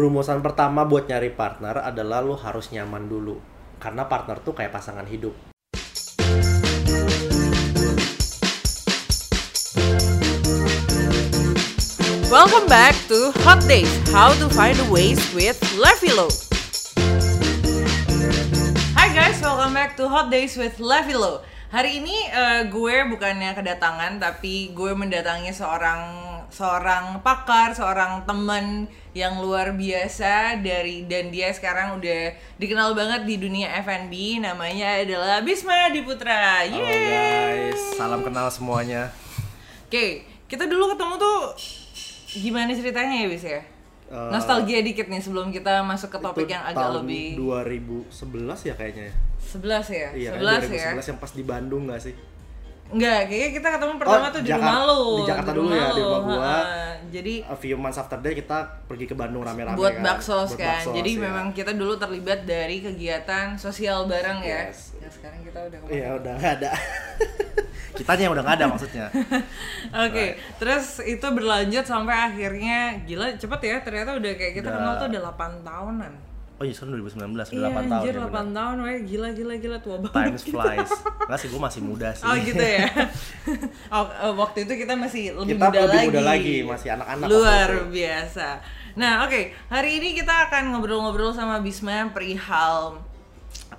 Rumusan pertama buat nyari partner adalah lu harus nyaman dulu. Karena partner tuh kayak pasangan hidup. Welcome back to Hot Days, How to Find a Ways with Levilo. Hai guys, welcome back to Hot Days with Levilo. Hari ini eh, gue bukannya kedatangan, tapi gue mendatangi seorang seorang pakar, seorang teman yang luar biasa dari dan dia sekarang udah dikenal banget di dunia F&B. Namanya adalah Bisma Diputra. Halo Yeay! guys, salam kenal semuanya. Oke, kita dulu ketemu tuh gimana ceritanya ya bis ya? Eh, Nostalgia dikit nih sebelum kita masuk ke topik yang agak tahun lebih 2011 ya kayaknya ya. 11 ya? Iya, 11 ya? 2011 yang pas di Bandung gak sih? Enggak, kayaknya kita ketemu pertama Oh, tuh di rumah lu. di Jakarta dulu ya, di rumah gua. ha-ha. Jadi A few months after that kita pergi ke Bandung rame-rame buat kan. baksos Buat kan. baksos, Jadi ya. memang kita dulu terlibat dari kegiatan sosial bareng ya. Yes. Ya sekarang kita udah? Iya udah nggak ada. Kitanya yang udah nggak ada maksudnya. Oke, terus itu berlanjut sampai akhirnya gila cepet ya ternyata udah kayak kita Udah. kenal tuh udah 8 tahunan. Oh iya sekarang 2019 udah Iya 8 tahun anjir ya 8 benar. tahun weh gila gila gila tua banget. Times flies. Enggak sih gue masih muda sih. Oh gitu ya. oh, eh, waktu itu kita masih lebih Kita muda lebih lagi. muda lagi, masih anak-anak Luar biasa. Nah, oke. Hari ini kita akan ngobrol-ngobrol sama Bisma perihal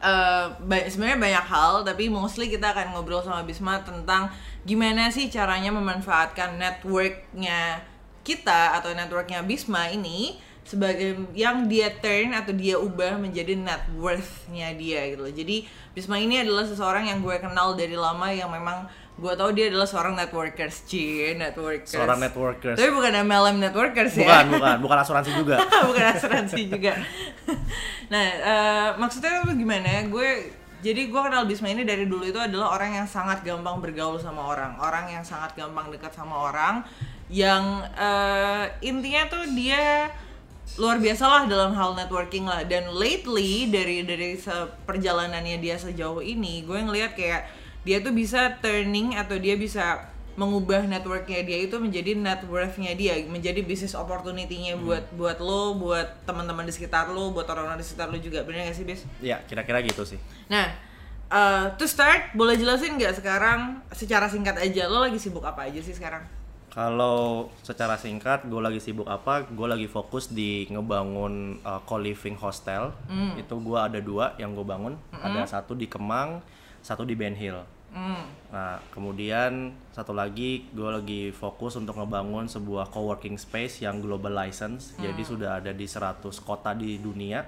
eh, ba- sebenarnya banyak hal, tapi mostly kita akan ngobrol sama Bisma tentang gimana sih caranya memanfaatkan networknya kita atau networknya Bisma ini sebagai yang dia turn atau dia ubah menjadi net worth-nya dia gitu loh. Jadi Bisma ini adalah seseorang yang gue kenal dari lama yang memang gue tahu dia adalah seorang networkers, cie, networkers. Seorang networkers. Tapi bukan MLM networkers ya. Bukan, bukan, bukan asuransi juga. bukan asuransi juga. nah, eh, maksudnya gimana? Gue jadi gue kenal Bisma ini dari dulu itu adalah orang yang sangat gampang bergaul sama orang, orang yang sangat gampang dekat sama orang, yang eh, intinya tuh dia luar biasa lah dalam hal networking lah. Dan lately dari dari perjalanannya dia sejauh ini, gue ngelihat kayak dia tuh bisa turning atau dia bisa mengubah networknya dia itu menjadi net worth-nya dia, menjadi bisnis opportunity-nya buat buat lo, buat teman-teman di sekitar lo, buat orang-orang di sekitar lo juga. Bener gak sih, Bis? Iya, kira-kira gitu sih. Nah, eh, to start, boleh jelasin nggak sekarang secara singkat aja lo lagi sibuk apa aja sih sekarang? Kalau secara singkat, gue lagi sibuk apa? Gue lagi fokus di ngebangun uh, co-living hostel. Hmm. Itu gue ada dua yang gue bangun. Ada satu di Kemang, satu di Ben Hill. Hmm. Nah, kemudian satu lagi gue lagi fokus untuk ngebangun sebuah co-working space yang global license. Jadi sudah ada di 100 kota di dunia.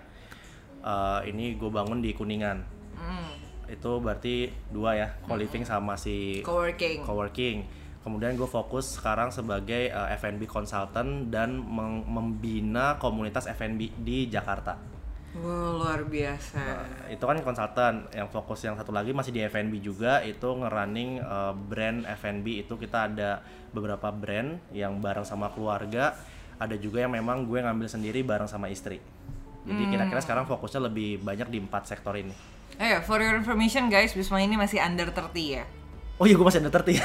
Eh, ini gue bangun di Kuningan. Hmm. Itu berarti dua ya, co-living sama si Co-working. co-working. Kemudian gue fokus sekarang sebagai uh, F&B consultant dan membina komunitas F&B di Jakarta. Wow, luar biasa. Nah, itu kan konsultan. Yang fokus yang satu lagi masih di F&B juga itu ngerunning uh, brand F&B itu kita ada beberapa brand yang bareng sama keluarga, ada juga yang memang gue ngambil sendiri bareng sama istri. Jadi kira-kira sekarang fokusnya lebih banyak di empat sektor ini. Eh, for your information guys, Bisma ini masih under 30 ya. Oh iya gue masih ada 30 ya.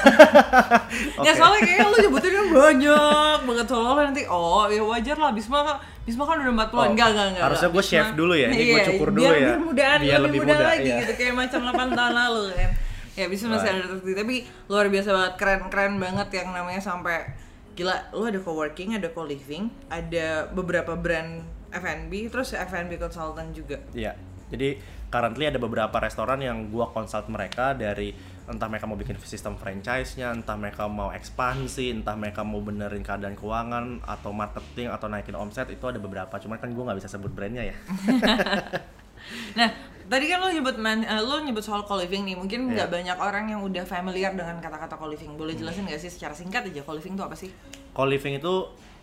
Ya soalnya kayaknya lu nyebutin kan banyak banget soalnya nanti oh ya wajar lah Bisma kan Bisma kan udah 40 an Oh, enggak enggak enggak harusnya shave Bisma- dulu ya, ini Iya, cukur dulu ya. biar mudaan Biar lebih, muda, lagi iya. gitu kayak macam 8 tahun lalu kan ya Bisma masih ada terus tapi luar biasa banget keren keren banget yang namanya sampai gila lu ada co-working ada co-living ada beberapa brand F&B terus F&B consultant juga Iya. Jadi currently ada beberapa restoran yang gua consult mereka dari entah mereka mau bikin sistem franchise-nya, entah mereka mau ekspansi, entah mereka mau benerin keadaan keuangan atau marketing atau naikin omset itu ada beberapa. Cuman kan gua nggak bisa sebut brandnya ya. Nah, tadi kan lo nyebut man, eh, lo nyebut soal co-living nih. Mungkin nggak Iya. banyak orang yang udah familiar dengan kata-kata co-living. Boleh jelasin nggak sih secara singkat aja co-living itu apa sih? Co-living itu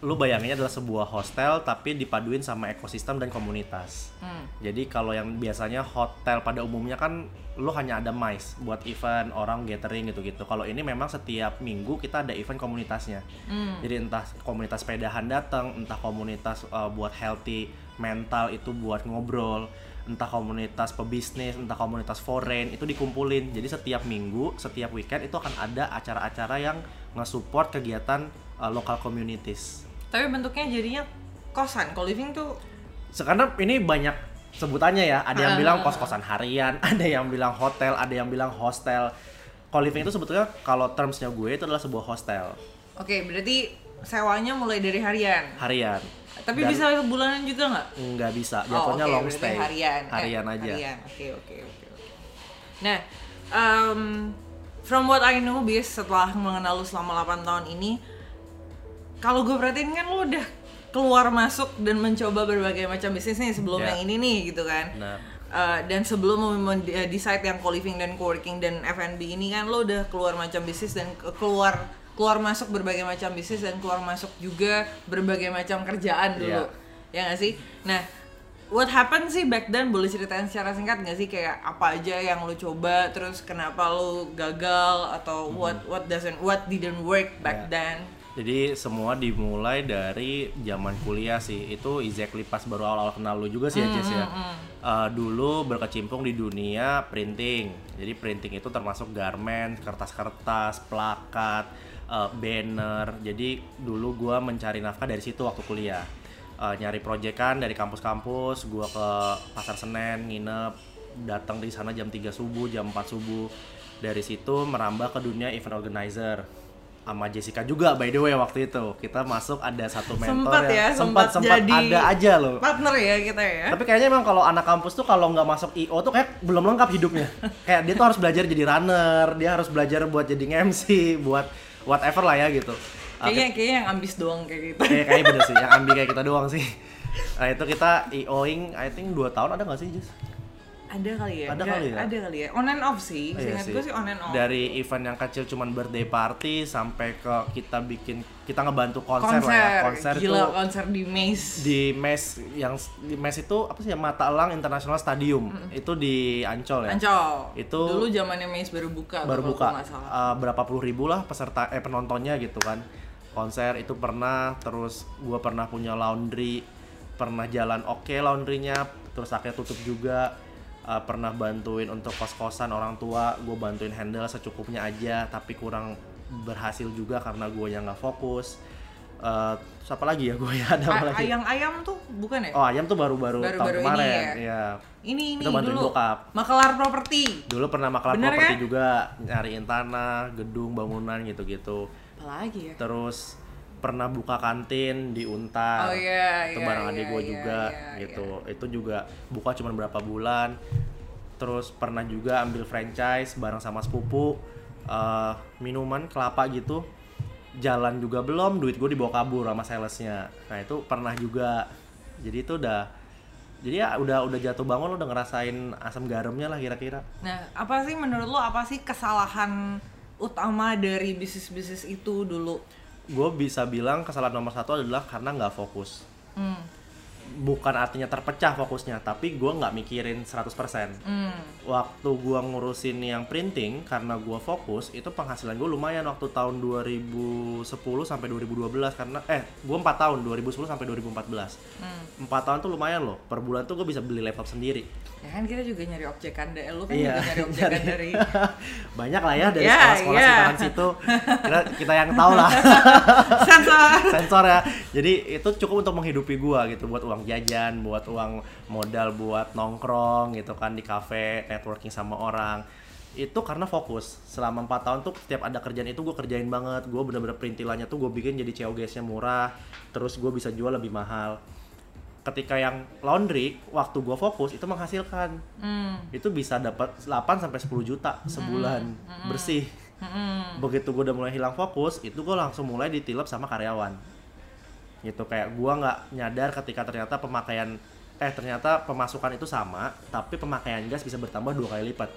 lu bayanginnya adalah sebuah hostel tapi dipaduin sama ekosistem dan komunitas. Hmm. Jadi kalau yang biasanya hotel pada umumnya kan lu hanya ada MICE buat event orang gathering gitu-gitu. Kalau ini memang setiap minggu kita ada event komunitasnya. Hmm. Jadi entah komunitas sepedahan datang, entah komunitas uh, buat healthy mental itu buat ngobrol, entah komunitas pebisnis, entah komunitas foreign itu dikumpulin. Jadi setiap minggu, setiap weekend itu akan ada acara-acara yang nge-support kegiatan uh, local communities. Tapi bentuknya jadinya kosan. Co-living tuh sekarang ini banyak sebutannya ya. Ada yang Ah. bilang kos kosan harian ada yang bilang hotel ada yang bilang hostel. Co-living itu sebetulnya kalau termsnya gue itu adalah sebuah hostel. Oke berarti sewanya mulai dari harian? Harian. Tapi Dan bisa bulanan juga nggak? Nggak bisa. Oh, jatuhnya oke, long berarti stay. harian. Eh, harian aja. harian. Oke oke oke oke. Nah um, from what I know bis setelah mengenal lu selama 8 tahun ini kalau gue perhatiin kan lu udah keluar masuk dan mencoba berbagai macam bisnis nih sebelum Ya. yang ini nih gitu kan. Nah. Uh, dan sebelum decide yang co-living dan co-working dan F&B ini kan lo udah keluar macam bisnis dan ke- keluar keluar masuk berbagai macam bisnis dan keluar masuk juga berbagai macam kerjaan dulu. Ya. Nggak sih? Nah what happened sih back then? Boleh ceritain secara singkat nggak sih? Kayak apa aja yang lo coba? Terus kenapa lo gagal? Atau what what doesn't what didn't work back Ya. then Jadi semua dimulai dari zaman kuliah sih. Itu exactly pas baru awal-awal kenal lu juga sih ya Jess ya. Uh, dulu berkecimpung di dunia printing. Jadi printing itu termasuk garment, kertas-kertas, plakat, uh, banner. Jadi dulu gua mencari nafkah dari situ waktu kuliah. Uh, nyari proyekan dari kampus-kampus, gua ke Pasar Senen nginep, datang di sana jam 3 subuh, jam 4 subuh. Dari situ merambah ke dunia event organizer sama Jessica juga by the way waktu itu. Kita masuk ada satu mentor Sempat ya, sempat sempat jadi ada aja loh. partner ya kita ya. Tapi kayaknya emang kalau anak kampus tuh kalau nggak masuk IO tuh kayak belum lengkap hidupnya. Kayak dia tuh harus belajar jadi runner dia harus belajar buat jadi MC buat whatever lah ya gitu. Uh, kayaknya kayaknya yang ambis doang kayak gitu. Kayak kayaknya bener sih yang ambil kayak kita doang sih. Nah itu kita IO-ing I think 2 tahun ada nggak sih Jus? Ada kali ya? Ada Nggak- kali ya? ada kali ya? On and off sih Iya seingat sih. gue sih on and off. Dari event yang kecil cuman birthday party sampai ke kita bikin kita ngebantu konser, konser, lah ya. Konser. Gila tuh konser di Maze. di mes yang di mes itu apa sih ya? Mata Elang International Stadium. Itu di Ancol ya? Ancol. Itu- dulu zamannya Maze baru buka baru buka. salah. Uh, berapa puluh ribu lah peserta eh penontonnya gitu kan. Konser itu pernah terus gua pernah punya laundry pernah jalan oke laundrynya terus akhirnya tutup juga Uh, pernah bantuin untuk kos-kosan orang tua gue bantuin handle secukupnya aja tapi kurang berhasil juga karena gue yang nggak fokus. Uh, terus apa lagi ya gue ya? Ada apa lagi? ayam-ayam tuh bukan ya? Oh ayam tuh baru-baru tahun ini kemarin ya? ya ini ini kita bantuin dulu bokap. makelar properti. Dulu pernah makelar Bener properti kan? juga nyariin tanah gedung bangunan gitu-gitu. Apalagi ya? Terus pernah buka kantin di Untar. Oh, iya, itu iya, bareng iya, adik gue iya, juga iya, gitu. itu juga buka cuma berapa bulan. Terus pernah juga ambil franchise bareng sama sepupu eh, minuman kelapa gitu. Jalan juga belum duit gue dibawa kabur sama salesnya. Nah itu pernah juga. Jadi itu udah jadi ya udah udah jatuh bangun lo udah ngerasain asam garamnya lah kira-kira. Nah apa sih menurut lo apa sih kesalahan utama dari bisnis-bisnis itu dulu gue bisa bilang kesalahan nomor satu adalah karena nggak fokus hmm. Bukan artinya terpecah fokusnya tapi gue nggak mikirin 100% Hmm. waktu gue ngurusin yang printing karena gue fokus itu penghasilan gue lumayan waktu tahun 2010 sampai 2012 karena eh gue 4 tahun 2010 sampai 2014 Hmm. 4 tahun tuh lumayan loh per bulan tuh gue bisa beli laptop sendiri. Ya kan kita juga nyari objekan deh lo kan Iya, juga nyari objekan dari banyak lah ya dari Ya, sekolah-sekolah ya. sekitaran situ. Kita, kita yang tahu lah. Sensor. Sensor ya. Jadi itu cukup untuk menghidupi gua gitu buat uang jajan buat uang modal buat nongkrong gitu kan di cafe networking sama orang. Itu karena fokus. Selama empat tahun tuh setiap ada kerjaan itu gue kerjain banget. Gue bener-bener perintilannya tuh gue bikin jadi COGS nya murah terus gue bisa jual lebih mahal. Ketika yang laundry waktu gue fokus itu menghasilkan. Hmm. itu bisa dapat 8 sampai 10 juta sebulan bersih. Hmm. begitu gue udah mulai hilang fokus itu gue langsung mulai ditilep sama karyawan gitu. Kayak gue nggak nyadar ketika ternyata pemakaian eh ternyata pemasukan itu sama tapi pemakaian gas bisa bertambah dua kali lipat.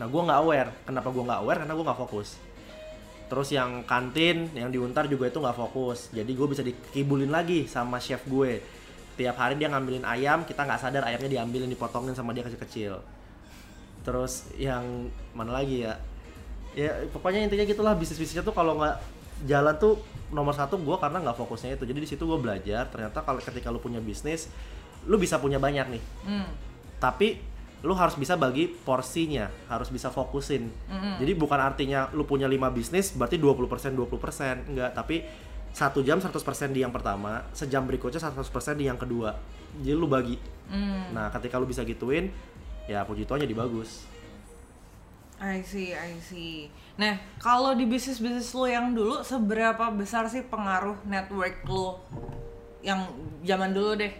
Nah gue nggak aware. Kenapa gue nggak aware? Karena gue nggak fokus. Terus yang kantin yang diuntar juga itu nggak fokus. Jadi gue bisa dikibulin lagi sama chef gue. Tiap hari dia ngambilin ayam kita nggak sadar ayamnya diambilin dipotongin sama dia kecil-kecil. Terus yang mana lagi ya? Ya pokoknya intinya gitulah bisnis bisnisnya tuh kalau nggak jalan tuh nomor satu gue karena nggak fokusnya itu jadi di situ gue belajar ternyata kalau ketika lu punya bisnis lu bisa punya banyak nih Hmm. tapi lu harus bisa bagi porsinya harus bisa fokusin Mm-mm. jadi bukan artinya lu punya 5 bisnis berarti 20% 20% enggak tapi satu jam 100% di yang pertama, sejam berikutnya 100% di yang kedua. Jadi lu bagi. Hmm. Nah, ketika lu bisa gituin, ya puji Tuhan jadi bagus. I see, I see. Nah, kalau di bisnis-bisnis lo yang dulu, seberapa besar sih pengaruh network lo yang zaman dulu deh?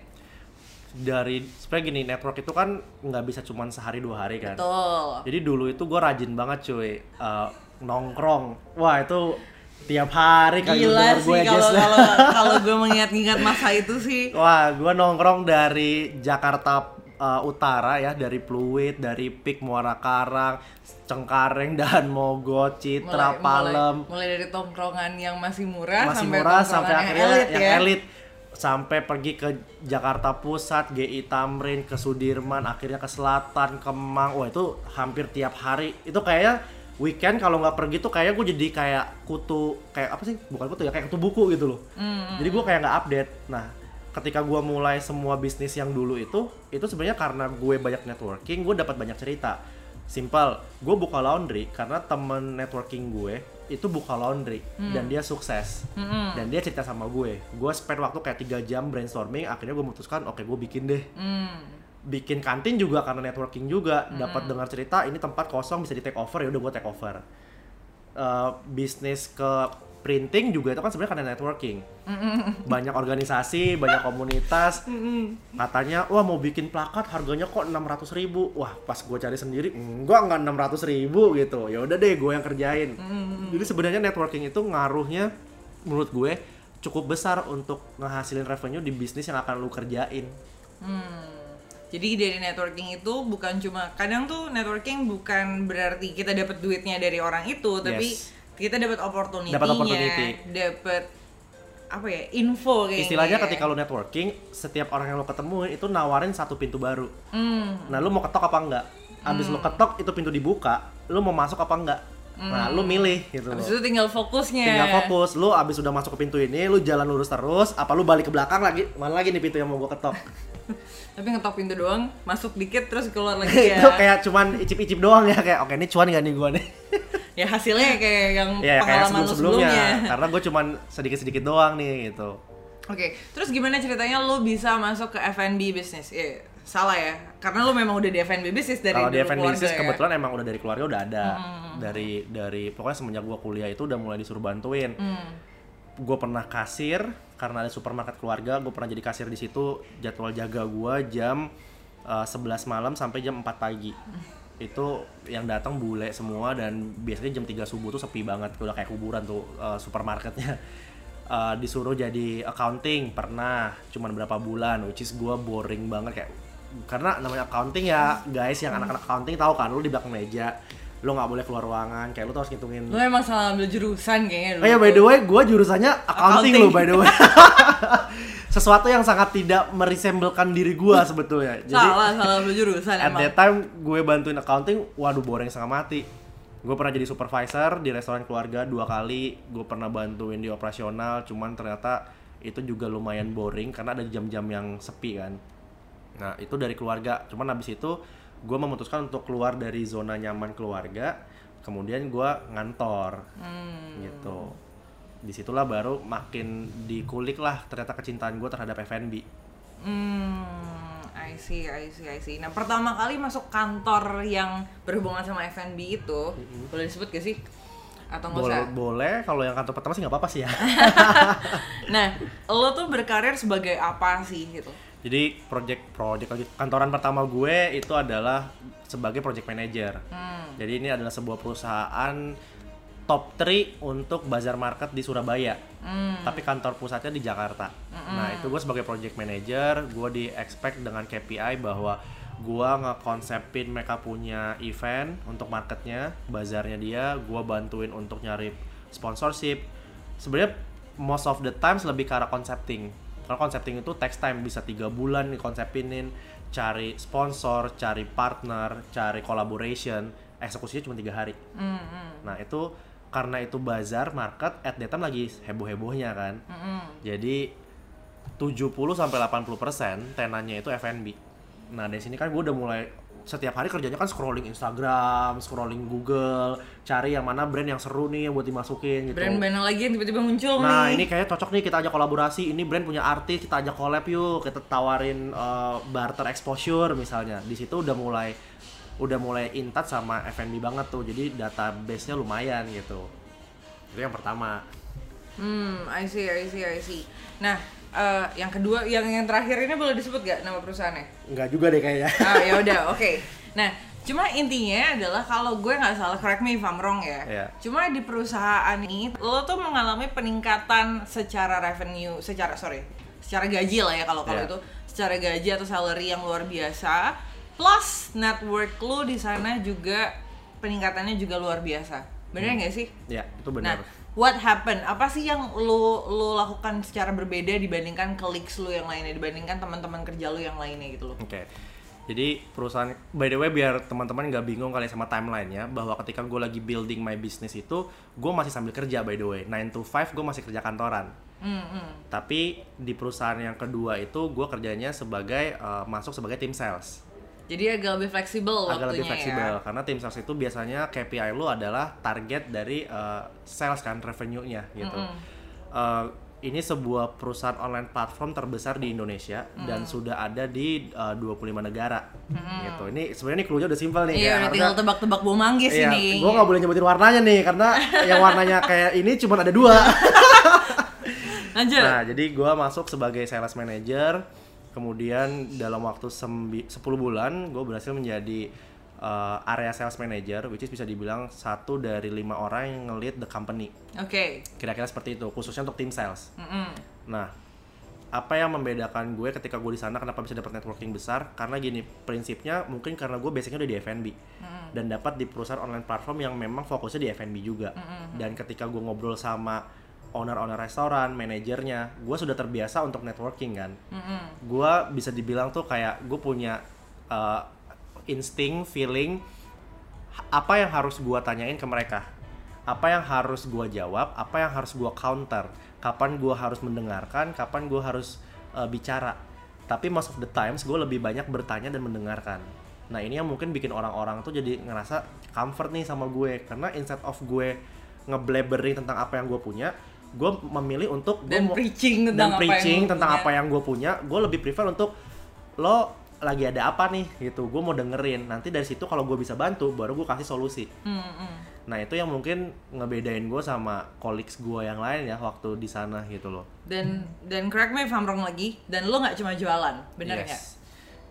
Dari sebenarnya gini, network itu kan nggak bisa cuman sehari dua hari kan. Betul. Jadi dulu itu gue rajin banget cuy eh, nongkrong. Wah itu tiap hari kan Gila sih gue kalau kalau kalau gue mengingat-ingat masa itu sih. Wah gue nongkrong dari Jakarta eh, Utara ya, dari Pluit, dari Pik, Muara Karang, Cengkareng, dan Mogot, Citra, Palem. mulai, mulai dari tongkrongan yang masih murah masih sampai murah sampai yang akhirnya elit yang ya. elit sampai pergi ke Jakarta Pusat, GI Tamrin, ke Sudirman, akhirnya ke Selatan, Kemang. Wah itu hampir tiap hari. Itu kayaknya weekend kalau nggak pergi tuh kayaknya gue jadi kayak kutu kayak apa sih? Bukan kutu ya kayak kutu buku gitu loh. Hmm, Jadi gue kayak nggak update. Nah ketika gue mulai semua bisnis yang dulu itu itu sebenarnya karena gue banyak networking gue dapat banyak cerita. Simple gue buka laundry karena temen networking gue itu buka laundry dan dia sukses. Mm-mm. dan dia cerita sama gue. Gue spend waktu kayak tiga jam brainstorming akhirnya gue memutuskan oke gue bikin deh. Hmm. bikin kantin juga karena networking juga dapat dengar cerita ini tempat kosong bisa di take over. Ya udah gue take over. Eh, bisnis ke printing juga itu kan sebenarnya karena networking. Banyak organisasi banyak komunitas. Katanya wah mau bikin plakat harganya kok 600.000 ribu. Wah pas gue cari sendiri enggak enggak 600.000 ribu gitu. Ya udah deh gue yang kerjain. Jadi sebenarnya networking itu ngaruhnya menurut gue cukup besar untuk ngehasilin revenue di bisnis yang akan lu kerjain. Hmm. Jadi dari networking itu bukan cuma kadang tuh networking bukan berarti kita dapat duitnya dari orang itu, tapi Yes. Kita dapat opportunity-nya, Dapat opportunity. dapat apa ya info kayaknya. istilahnya ketika lu networking setiap orang yang lu ketemu itu nawarin satu pintu baru Hmm. nah lu mau ketok apa enggak abis lu ketok itu pintu dibuka lu mau masuk apa enggak nah lu milih gitu Habis loh itu tinggal fokusnya. tinggal fokus lu abis udah masuk ke pintu ini lu jalan lurus terus apa lu balik ke belakang lagi mana lagi nih pintu yang mau gua ketok Tapi ngetok pintu doang, masuk dikit terus keluar lagi ya. itu kayak cuman icip-icip doang ya kayak oke ini cuan gak nih gua nih ya hasilnya kayak yang ya kayak pengalaman sebelum lu sebelumnya sebelumnya. karena gue cuman sedikit-sedikit doang nih gitu Oke, terus gimana ceritanya lu bisa masuk ke F&B bisnis? Eh, salah ya, karena lu memang udah di F&B bisnis dari kalau di keluarga bisnis ya? kebetulan emang udah dari keluarga udah ada. Dari dari pokoknya semenjak gua kuliah itu udah mulai disuruh bantuin. Hmm. gue pernah kasir karena ada supermarket keluarga gue pernah jadi kasir di situ. Jadwal jaga gue jam uh, 11 malam sampai jam 4 pagi. Itu yang datang bule semua dan biasanya jam 3 subuh tuh sepi banget udah kayak kuburan tuh uh, supermarketnya. Uh, disuruh jadi accounting pernah cuman berapa bulan which is gue boring banget kayak karena namanya accounting ya guys yang anak-anak accounting tahu kan lu di belakang meja lu nggak boleh keluar ruangan kayak lu tuh harus ngitungin Lu emang salah ambil jurusan kayaknya dulu. Oh ya by the way, gue jurusannya accounting, Accounting. loh by the way. Sesuatu yang sangat tidak meresemblekan diri gue sebetulnya. Jadi salah, salah ambil jurusan at emang. that time gue bantuin accounting, waduh boring setengah mati. Gue pernah jadi supervisor di restoran keluarga dua kali. Gue pernah bantuin di operasional, cuman ternyata itu juga lumayan boring karena ada jam-jam yang sepi kan. Nah itu dari keluarga. Cuman habis itu gue memutuskan untuk keluar dari zona nyaman keluarga. Kemudian gue ngantor Hmm. gitu di situlah baru makin dikulik lah ternyata kecintaan gue terhadap F&B Hmm, I see, I see, I see. Nah, pertama kali masuk kantor yang berhubungan sama F&B itu, boleh disebut gak sih? Atau nggak boleh usah? boleh kalau yang kantor pertama sih nggak apa-apa sih ya Nah, lo tuh berkarir sebagai apa sih gitu? Jadi project project lagi kantoran pertama gue itu adalah sebagai project manager Hmm. jadi ini adalah sebuah perusahaan top 3 untuk bazar market di Surabaya Hmm. tapi kantor pusatnya di Jakarta. Nah itu gue sebagai project manager, gue di expect dengan KPI bahwa gue ngekonsepin mereka punya event untuk marketnya, bazarnya dia, gue bantuin untuk nyari sponsorship. Sebenarnya most of the times lebih ke arah concepting. Karena concepting itu takes time, bisa tiga bulan konsepinin, cari sponsor, cari partner, cari collaboration, eksekusinya cuma tiga hari. Hmm, hmm, Nah itu karena itu bazar market at that time lagi heboh-hebohnya kan. hmm, hmm. Jadi 70 sampai 80% tenannya itu F&B. Nah, dari sini kan gue udah mulai setiap hari kerjanya kan scrolling Instagram, scrolling Google, cari yang mana brand yang seru nih buat dimasukin gitu. Brand mana lagi yang tiba-tiba muncul Nah nih? ini kayak cocok nih kita ajak kolaborasi. Ini brand punya artis kita ajak collab yuk. Kita tawarin uh, barter exposure misalnya. Di situ udah mulai udah mulai intat sama F&B banget tuh. Jadi database-nya lumayan gitu. Itu yang pertama. Hmm, I see, I see, I see. Nah, eh, yang kedua, yang yang terakhir ini boleh disebut gak nama perusahaannya? Enggak juga deh kayaknya. Ah, ya udah, oke. Nah, cuma intinya adalah kalau gue nggak salah, correct me if I'm wrong ya. Iya. Cuma di perusahaan ini, lo tuh mengalami peningkatan secara revenue, secara sorry, secara gaji lah ya kalau kalau Iya. itu, secara gaji atau salary yang luar biasa. Plus network lo di sana juga peningkatannya juga luar biasa. Bener nggak sih? ya, itu Nah, benar. What happened? Apa sih yang lu lu lakukan secara berbeda dibandingkan colleagues lu yang lainnya, dibandingkan teman-teman kerja lu yang lainnya gitu loh? Oke. Jadi perusahaan by the way biar teman-teman nggak bingung kali sama timelinenya bahwa ketika gue lagi building my business itu gue masih sambil kerja by the way 9 to 5 gue masih kerja kantoran Hmm, hmm. tapi di perusahaan yang kedua itu gue kerjanya sebagai eh, masuk sebagai tim sales Jadi agak lebih fleksibel agak lebih waktunya fleksibel ya. karena tim sales itu biasanya KPI lu adalah target dari eh, sales kan revenue-nya gitu Eh, ini sebuah perusahaan online platform terbesar di Indonesia dan sudah ada di eh, 25 negara gitu ini sebenarnya ini clue-nya udah simpel nih Iya, ya, tinggal tebak-tebak bau manggis Iya, ini. gue nggak boleh nyebutin warnanya nih karena yang warnanya kayak ini cuma ada dua. Lanjut. nah, jadi gue masuk sebagai sales manager, kemudian dalam waktu sembi- 10 bulan gue berhasil menjadi uh, area sales manager, which is bisa dibilang satu dari lima orang yang nge-lead the company. Oke. Kira-kira seperti itu, khususnya untuk tim sales. Mm-mm. Nah, apa yang membedakan gue ketika gue di sana kenapa bisa dapat networking besar? Karena gini, prinsipnya mungkin karena gue basicnya udah di F&B dan dapat di perusahaan online platform yang memang fokusnya di F&B juga. Dan ketika gue ngobrol sama owner-owner restoran, manajernya, gue sudah terbiasa untuk networking kan. Mm-mm. Gue bisa dibilang tuh kayak gue punya uh, insting, feeling apa yang harus gue tanyain ke mereka? Apa yang harus gue jawab? Apa yang harus gue counter? Kapan gue harus mendengarkan? Kapan gue harus uh, bicara? Tapi most of the times gue lebih banyak bertanya dan mendengarkan. Nah ini yang mungkin bikin orang-orang tuh jadi ngerasa comfort nih sama gue. Karena instead of gue ngeblabbering tentang apa yang gue punya gue memilih untuk Dan preaching tentang dan apa preaching yang lu tentang apa yang gue punya gue lebih prefer untuk lo lagi ada apa nih gitu gue mau dengerin nanti dari situ kalau gue bisa bantu baru gue kasih solusi Mm-mm. nah itu yang mungkin ngebedain gue sama colleagues gue yang lain ya waktu di sana gitu loh Dan dan correct me if I'm wrong lagi. Dan lu nggak cuma jualan, bener? Yes.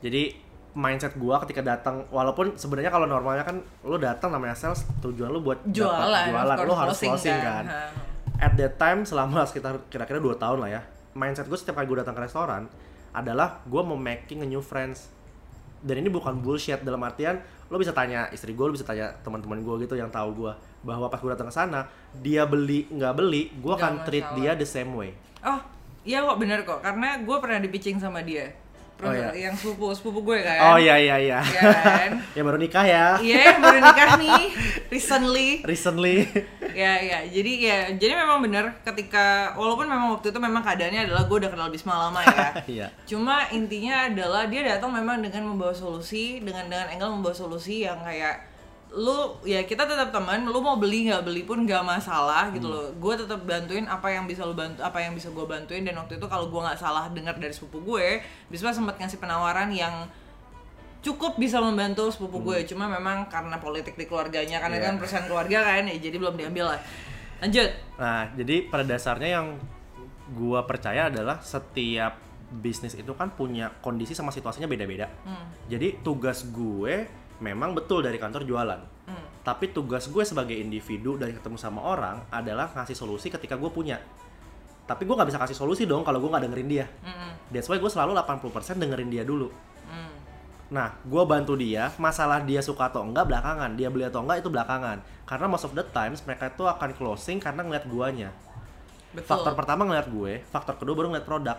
jadi mindset gue ketika datang walaupun sebenarnya kalau normalnya kan lo datang namanya sales tujuan lo buat Jualan, jualan lo harus closing kan, Ha. At that time selama sekitar kira-kira dua tahun lah ya mindset gue setiap kali gue datang ke restoran adalah gue mau making a new friends dan ini bukan bullshit dalam artian lo bisa tanya istri gue lo bisa tanya teman-teman gue gitu yang tahu gue bahwa pas gue datang ke sana dia beli nggak beli gue akan treat masalah. dia the same way Oh, iya kok bener kok. Karena gue pernah di pitching sama dia. Oh, iya. yang sepupu sepupu gue kan. oh iya iya iya Iya kan? ya baru nikah ya Iya, baru nikah nih recently. recently ya ya jadi ya jadi memang bener ketika walaupun memang waktu itu memang keadaannya adalah gue udah kenal Bisma lama ya Iya. cuma intinya adalah dia datang memang dengan membawa solusi dengan dengan angle membawa solusi yang kayak lu ya kita tetap teman lu mau beli nggak beli pun nggak masalah gitu Hmm. loh gue tetap bantuin apa yang bisa lu bantu apa yang bisa gue bantuin dan waktu itu kalau gue nggak salah dengar dari sepupu gue Bisma sempat ngasih penawaran yang cukup bisa membantu sepupu gue cuma memang karena politik di keluarganya karena Hmm. Iya. kan perusahaan keluarga kan ya jadi belum diambil lah lanjut Nah, jadi pada dasarnya yang gua percaya adalah setiap bisnis itu kan punya kondisi sama situasinya beda-beda. Hmm. Jadi tugas gue memang betul dari kantor jualan. Hmm. Tapi tugas gue sebagai individu dan ketemu sama orang adalah ngasih solusi ketika gue punya. Tapi gue nggak bisa kasih solusi dong kalau gue nggak dengerin dia. Mm-mm. That's why gue selalu 80% dengerin dia dulu. Hmm. Nah, gue bantu dia, masalah dia suka atau enggak belakangan, dia beli atau enggak itu belakangan. Karena most of the times mereka itu akan closing karena ngeliat guanya. betul Faktor pertama ngeliat gue, faktor kedua baru ngeliat produk.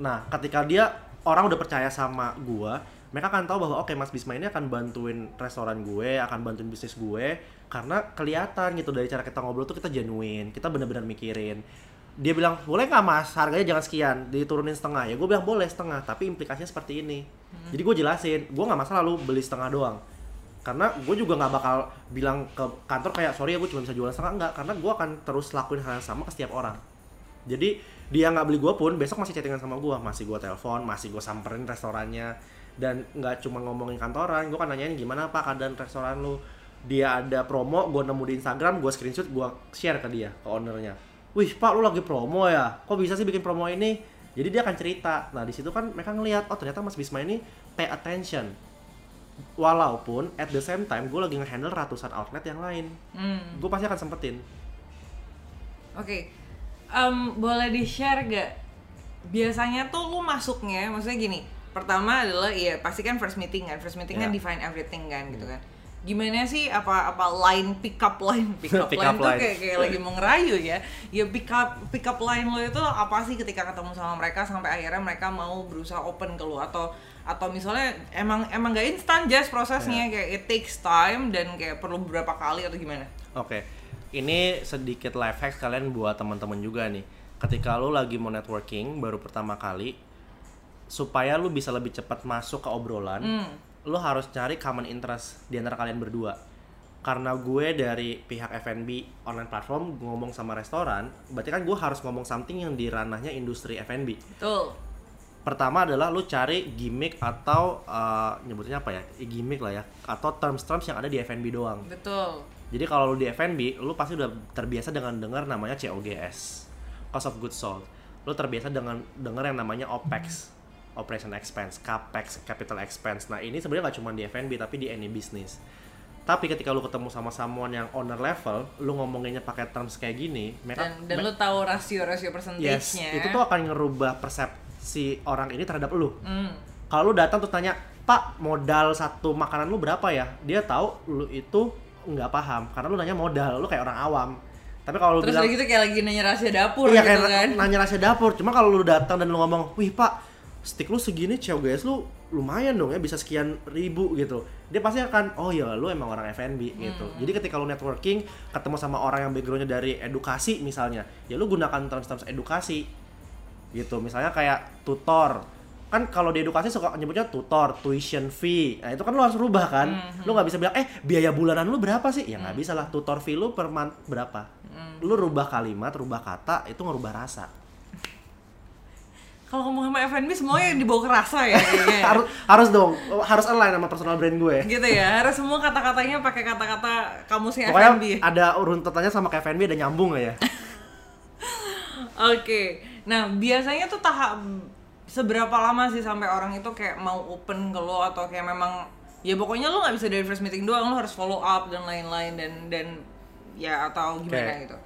Nah, ketika dia orang udah percaya sama gue, mereka akan tahu bahwa oke Mas Bisma ini akan bantuin restoran gue, akan bantuin bisnis gue, karena kelihatan gitu dari cara kita ngobrol tuh kita genuine, kita bener-bener mikirin. dia bilang boleh nggak mas? Harganya jangan sekian. Diturunin setengah. Ya gue bilang boleh setengah tapi implikasinya seperti ini. Jadi gue jelasin gue nggak masalah lu beli setengah doang. Karena gue juga nggak bakal bilang ke kantor kayak sorry ya gue cuma bisa jualan setengah. Enggak karena gue akan terus lakuin hal yang sama ke setiap orang. Jadi dia nggak beli gue pun besok masih chattingan sama gue masih gue telepon masih gue samperin restorannya dan nggak cuma ngomongin kantoran gue kan nanyain gimana pak keadaan restoran lu. Dia ada promo gue nemu di Instagram gue screenshot gue share ke dia ke ownernya. Wih pak lu lagi promo ya? Kok bisa sih bikin promo ini? Jadi dia akan cerita. Nah di situ kan mereka ngelihat oh ternyata Mas Bisma ini pay attention. Walaupun at the same time gue lagi ngehandle ratusan outlet yang lain. Hmm. gue pasti akan sempetin. Oke, Em, boleh di share gak? Biasanya tuh lu masuknya, maksudnya gini. Pertama adalah iya pasti kan first meeting kan, first meeting kan Ya. define everything kan gitu kan. Gimana sih apa apa line pick up line pick up Pick line up tuh line. kayak kayak lagi mau ngerayu ya. Ya pick up pick up line lo itu apa sih ketika ketemu sama mereka sampai akhirnya mereka mau berusaha open ke lu atau atau misalnya emang emang gak instan just prosesnya kayak it takes time dan kayak perlu beberapa kali atau gimana? Oke, ini sedikit life hack kalian buat teman-teman juga nih. Ketika lu lagi mau networking baru pertama kali, supaya lu bisa lebih cepat masuk ke obrolan, Hmm. lu harus cari common interest di antara kalian berdua. Karena gue dari pihak F&B online platform ngomong sama restoran, berarti kan gue harus ngomong something yang di ranahnya industri F&B. Betul. Pertama adalah lu cari gimmick atau eh, nyebutnya apa ya? Gimmick lah ya, atau terms-terms yang ada di F&B doang. Betul. Jadi kalau lu di F&B, lu pasti udah terbiasa dengan dengar namanya COGS, cost of goods sold. Lu terbiasa dengan dengar yang namanya OPEX, operation expense, CAPEX, capital expense. Nah, ini sebenarnya nggak cuma di F&B tapi di any business. Tapi ketika lu ketemu sama someone yang owner level, lu ngomonginnya pakai terms kayak gini, mereka Dan dan lu tahu rasio-rasio yes, persentasenya. itu tuh akan ngerubah persepsi orang ini terhadap lu Hmm. kalau lu datang terus tanya pak modal satu makanan lu berapa ya dia tahu lu itu nggak paham karena lu nanya modal lu kayak orang awam tapi kalau lu Terus bilang gitu kayak lagi nanya rahasia dapur iya gitu kayak kan. nanya rahasia dapur cuma kalau lu datang dan lu ngomong wih pak stick lu segini COGS lu lumayan dong ya bisa sekian ribu gitu. Dia pasti akan oh ya lu emang orang F&B gitu. Hmm. jadi ketika lu networking ketemu sama orang yang backgroundnya dari edukasi misalnya ya lu gunakan terms-terms edukasi gitu. Misalnya kayak tutor. Kan kalau di edukasi suka nyebutnya tutor tuition fee. Nah itu kan lu harus rubah kan. Hmm, lu nggak bisa bilang eh biaya bulanan lu berapa sih? Ya nggak bisa lah. Tutor fee lu per month berapa? Hmm. lu rubah kalimat rubah kata itu ngerubah rasa Kalau ngomong sama F&B semuanya dibawa ke rasa ya kayaknya. ya. harus harus dong harus align sama personal brand gue gitu ya. Harus semua kata-katanya pakai kata-kata kamusnya pokoknya F&B. ada runtutannya sama kayak FNB ada nyambung nggak ya Oke. Nah, biasanya tuh tahap seberapa lama sih sampai orang itu kayak mau open ke lo atau kayak memang ya pokoknya lo nggak bisa dari first meeting doang lo harus follow up dan lain-lain dan dan ya atau gimana Kayak, gitu.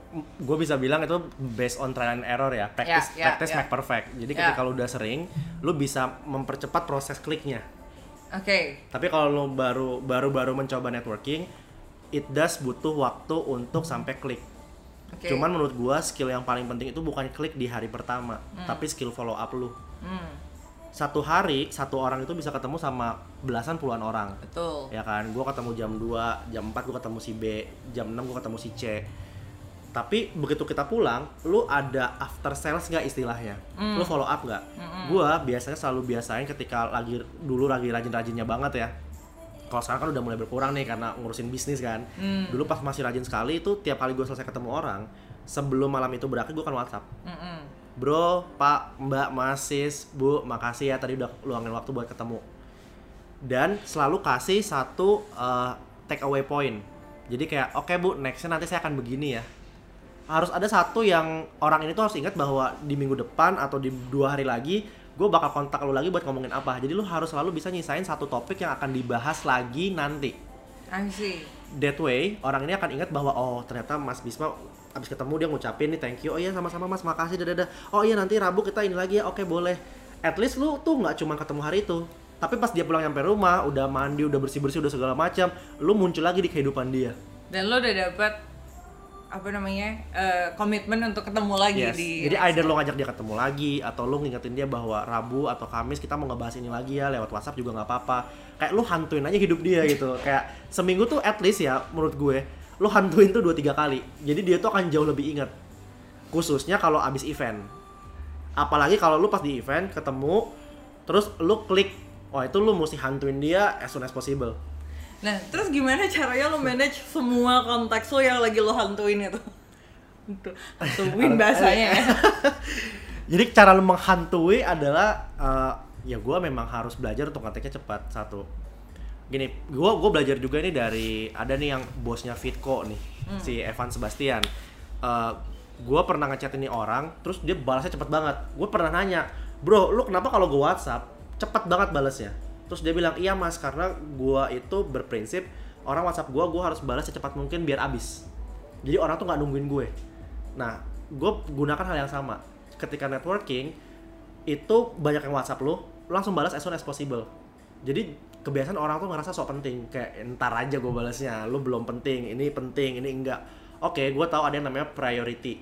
gue bisa bilang itu based on trial and error ya practice Ya, ya, practice ya. make perfect jadi Ya. ketika lu udah sering lu bisa mempercepat proses kliknya Oke. Tapi kalau lo baru baru baru mencoba networking, it does butuh waktu untuk sampai klik. Oke. Cuman menurut gua skill yang paling penting itu bukan klik di hari pertama, tapi skill follow up lu. Hmm, Satu hari satu orang itu bisa ketemu sama belasan puluhan orang. betul. Ya kan, gua ketemu jam 2, jam 4 gua ketemu si B, jam 6 gua ketemu si C. Tapi begitu kita pulang, lu ada after sales nggak istilahnya? Lu follow up nggak? Gua biasanya selalu biasain ketika lagi dulu lagi rajin-rajinnya banget ya. Kalau sekarang kan udah mulai berkurang nih karena ngurusin bisnis kan. Hmm. Dulu pas masih rajin sekali itu tiap kali gue selesai ketemu orang, sebelum malam itu berakhir gue kan WhatsApp. Mm-mm. Bro, Pak, Mbak, Mas, Sis, Bu, makasih ya tadi udah luangin waktu buat ketemu. Dan selalu kasih satu uh, take away point. Jadi kayak, oke Bu, nextnya nanti saya akan begini ya. Harus ada satu yang orang ini tuh harus ingat bahwa di minggu depan atau di dua hari lagi, gue bakal kontak lu lagi buat ngomongin apa. Jadi lu harus selalu bisa nyisain satu topik yang akan dibahas lagi nanti I see. that way orang ini akan ingat bahwa oh ternyata Mas Bisma abis ketemu dia ngucapin nih thank you. Oh iya sama-sama Mas. Makasih dadah oh iya nanti Rabu kita ini lagi ya. Oke boleh. At least lu tuh nggak cuma ketemu hari itu. Tapi pas dia pulang nyampe rumah udah mandi udah bersih bersih udah segala macam lu muncul lagi di kehidupan dia. Dan lo udah dapet apa namanya eh, komitmen untuk ketemu lagi Yes. di Jadi either lo ngajak dia ketemu lagi atau lo ngingetin dia bahwa Rabu atau Kamis kita mau ngebahas ini lagi ya lewat WhatsApp juga nggak apa-apa. Kayak lo hantuin aja hidup dia gitu. Kayak seminggu tuh at least ya menurut gue lo hantuin tuh dua tiga kali. Jadi dia tuh akan jauh lebih ingat. khususnya kalau abis event apalagi kalau lu pas di event ketemu terus lu klik oh itu lu mesti hantuin dia as soon as possible Nah, terus gimana caranya lo manage semua konteks lo yang lagi lo hantuin itu? Untuk hantuin bahasanya ya. jadi cara lu menghantui adalah eh, ya gua memang harus belajar untuk ngetiknya cepat satu gini gua gua belajar juga nih dari ada nih yang bosnya Fitco nih si Evan Sebastian. Eh, gua pernah ngechat ini orang terus dia balasnya cepet banget. Gue pernah nanya bro lu kenapa kalau gue WhatsApp cepet banget balasnya? Terus dia bilang iya mas karena gua itu berprinsip orang WhatsApp gua gua harus balas secepat mungkin biar abis. Jadi orang tuh nggak nungguin gue. Nah gue gunakan hal yang sama. Ketika networking itu banyak yang WhatsApp lu langsung balas as soon as possible. Jadi kebiasaan orang tuh ngerasa sok penting. Kayak ntar aja gue balasnya lu belum penting ini penting ini enggak. Oke gue tahu ada yang namanya priority.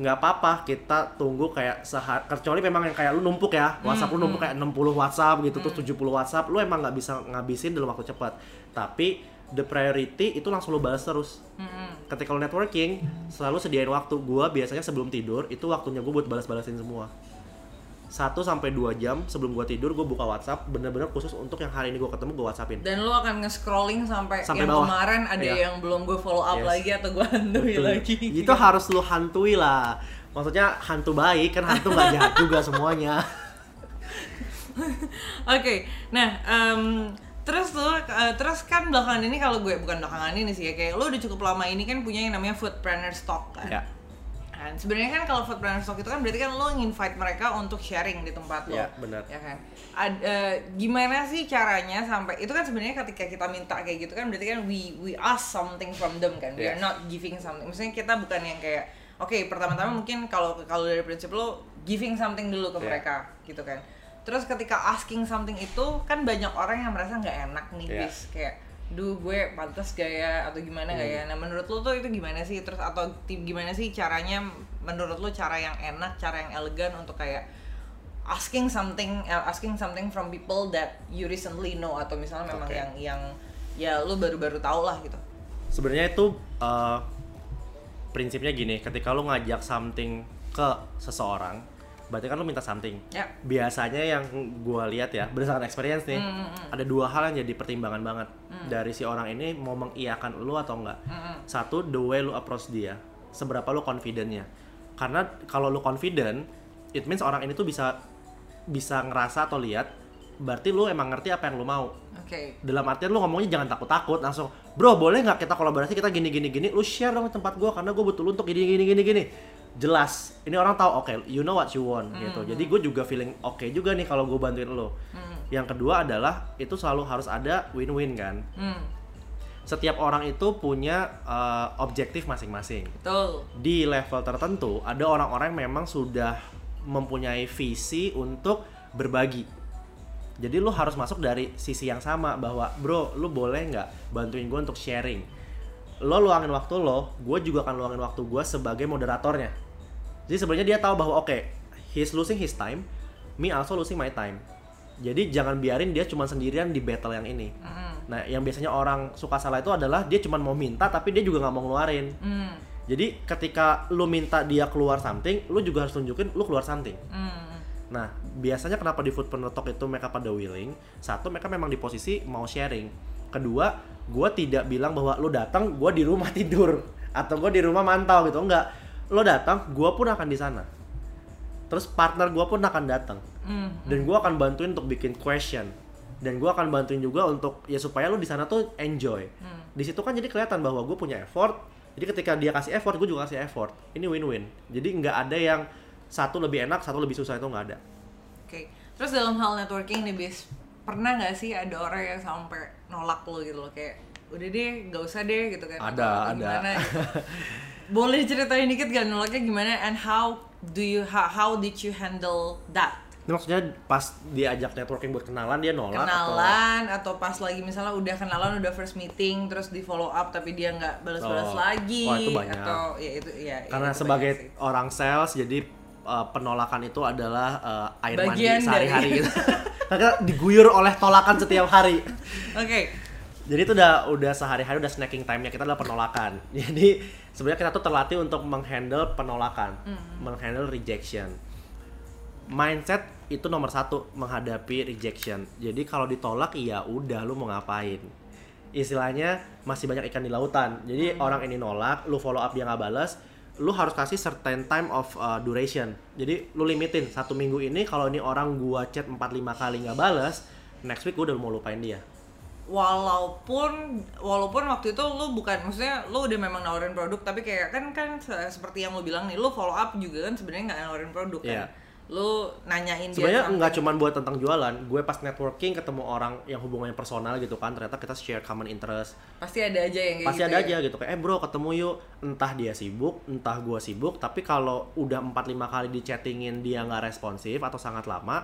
Nggak apa-apa kita tunggu kayak sehari kecuali memang yang kayak lu numpuk ya WhatsApp lu numpuk kayak 60 WhatsApp gitu terus 70 WhatsApp lu emang nggak bisa ngabisin dalam waktu cepat. Tapi the priority itu langsung lu balas terus. Ketika lu networking selalu sediain waktu. Gua biasanya sebelum tidur itu waktunya gua buat balas-balasin semua 1 sampai 2 jam sebelum gua tidur gua buka WhatsApp bener-bener khusus untuk yang hari ini gua ketemu gua WhatsAppin Dan lo akan nge-scrolling sampai, Sampai yang bawah. kemarin ada Iya. yang belum gue follow up Yes. lagi atau gue hantui Betul. lagi. itu harus lu hantui lah maksudnya hantu baik kan hantu nggak jahat juga semuanya Oke, nah em, terus tuh eh, terus kan belakangan ini kalau gue bukan belakangan ini sih ya kayak lo udah cukup lama ini kan punya yang namanya foodpreneur stock kan. ya Kan sebenarnya kan kalau foodpreneur stock itu kan berarti kan lo invite mereka untuk sharing di tempat lo. Ya, benar. Ya kan. Ad- eh, gimana sih caranya sampai itu kan sebenarnya ketika kita minta kayak gitu kan berarti kan we we ask something from them kan. We are not giving something. Maksudnya kita bukan yang kayak oke pertama-tama mungkin kalau kalau dari prinsip lo giving something dulu ke Ya. mereka gitu kan. Terus ketika asking something itu kan banyak orang yang merasa nggak enak nih, Ya. bis kayak duh gue pantas gak ya atau gimana gak Hmm. ya nah menurut lo tuh itu gimana sih terus atau tim gimana sih caranya menurut lo cara yang enak cara yang elegan untuk kayak asking something uh, asking something from people that you recently know atau misalnya memang Oke. yang yang ya lo baru-baru tahu lah gitu sebenarnya itu uh, prinsipnya gini ketika lu ngajak something ke seseorang berarti kan lu minta something. Ya. Biasanya yang gua lihat ya berdasarkan experience nih Hmm, hmm, hmm. ada dua hal yang jadi pertimbangan banget. Dari si orang ini mau mengiyakan lu atau enggak. Mm-mm. satu the way lu approach dia. Seberapa lu confidentnya. Karena kalau lu confident it means orang ini tuh bisa bisa ngerasa atau lihat berarti lu emang ngerti apa yang lu mau. Oke. Dalam artian lu ngomongnya jangan takut-takut langsung bro boleh nggak kita kolaborasi? Kita gini gini gini. Lu share dong tempat gua karena gue butuh lu untuk gini gini gini gini jelas. Ini orang tahu oke you know what you want gitu. jadi gue juga feeling oke juga nih kalau gue bantuin lo. Hmm. yang kedua adalah itu selalu harus ada win-win kan? Hmm. setiap orang itu punya uh, objektif masing-masing. Betul. Di level tertentu ada orang-orang yang memang sudah mempunyai visi untuk berbagi. Jadi lu harus masuk dari sisi yang sama bahwa bro lu boleh nggak bantuin gue untuk sharing lo luangin waktu lo gue juga akan luangin waktu gue sebagai moderatornya jadi sebenarnya dia tahu bahwa oke he's losing his time me also losing my time jadi jangan biarin dia cuma sendirian di battle yang ini Mm-mm. nah yang biasanya orang suka salah itu adalah dia cuma mau minta tapi dia juga nggak mau ngeluarin Hmm. jadi ketika lu minta dia keluar something, lu juga harus tunjukin lu keluar something. Hmm. Nah, biasanya kenapa di Foodpreneur Talk itu mereka pada willing? Satu, mereka memang di posisi mau sharing. Kedua, gue tidak bilang bahwa lu datang, gue di rumah tidur. Atau gue di rumah mantau gitu. Enggak, lo datang, gue pun akan di sana. Terus partner gue pun akan datang. Hmm. dan gue akan bantuin untuk bikin question. Dan gue akan bantuin juga untuk ya supaya lu di sana tuh enjoy. Hmm. di situ kan jadi kelihatan bahwa gue punya effort. Jadi ketika dia kasih effort gue juga kasih effort. Ini win-win. Jadi nggak ada yang satu lebih enak satu lebih susah itu nggak ada. Oke, terus dalam hal networking nih bis, pernah nggak sih ada orang yang sampai nolak lo gitu loh kayak udah deh, nggak usah deh gitu kan? Ada, Atau- atau ada. Gimana, gitu. Boleh ceritain dikit gak nolaknya gimana and how do you how, how did you handle that? ini maksudnya pas diajak networking buat kenalan dia nolak atau Kenalan atau... pas lagi misalnya udah kenalan udah first meeting terus di follow up tapi dia nggak balas-balas Oh. lagi Wah, itu banyak. atau ya itu ya karena itu sebagai orang sales jadi uh, penolakan itu adalah uh, air Bagian mandi sehari-hari gitu. karena diguyur oleh tolakan setiap hari Oke. Jadi itu udah udah sehari-hari udah snacking time-nya kita adalah penolakan. Jadi sebenarnya kita tuh terlatih untuk menghandle penolakan, menghandle rejection. Mindset itu nomor satu menghadapi rejection. Jadi kalau ditolak ya udah lu mau ngapain. Istilahnya masih banyak ikan di lautan. Jadi orang ini nolak, lu follow up dia nggak balas, lu harus kasih certain time of uh, duration. Jadi lu limitin satu minggu ini kalau ini orang gua chat 4-5 kali nggak balas, next week gua udah mau lupain dia. walaupun walaupun waktu itu lu bukan maksudnya lu udah memang nawarin produk tapi kayak kan kan se- seperti yang lu bilang nih lu follow up juga kan sebenarnya nggak nawarin produk kan Iya. Lu nanyain Sebenarnya nggak cuman buat tentang jualan, gue pas networking ketemu orang yang hubungannya personal gitu kan, ternyata kita share common interest. pasti ada aja yang kayak Pasti gitu ada ya. aja gitu kayak, eh bro ketemu yuk, entah dia sibuk, entah gua sibuk, tapi kalau udah 4-5 kali di chattingin dia nggak responsif atau sangat lama,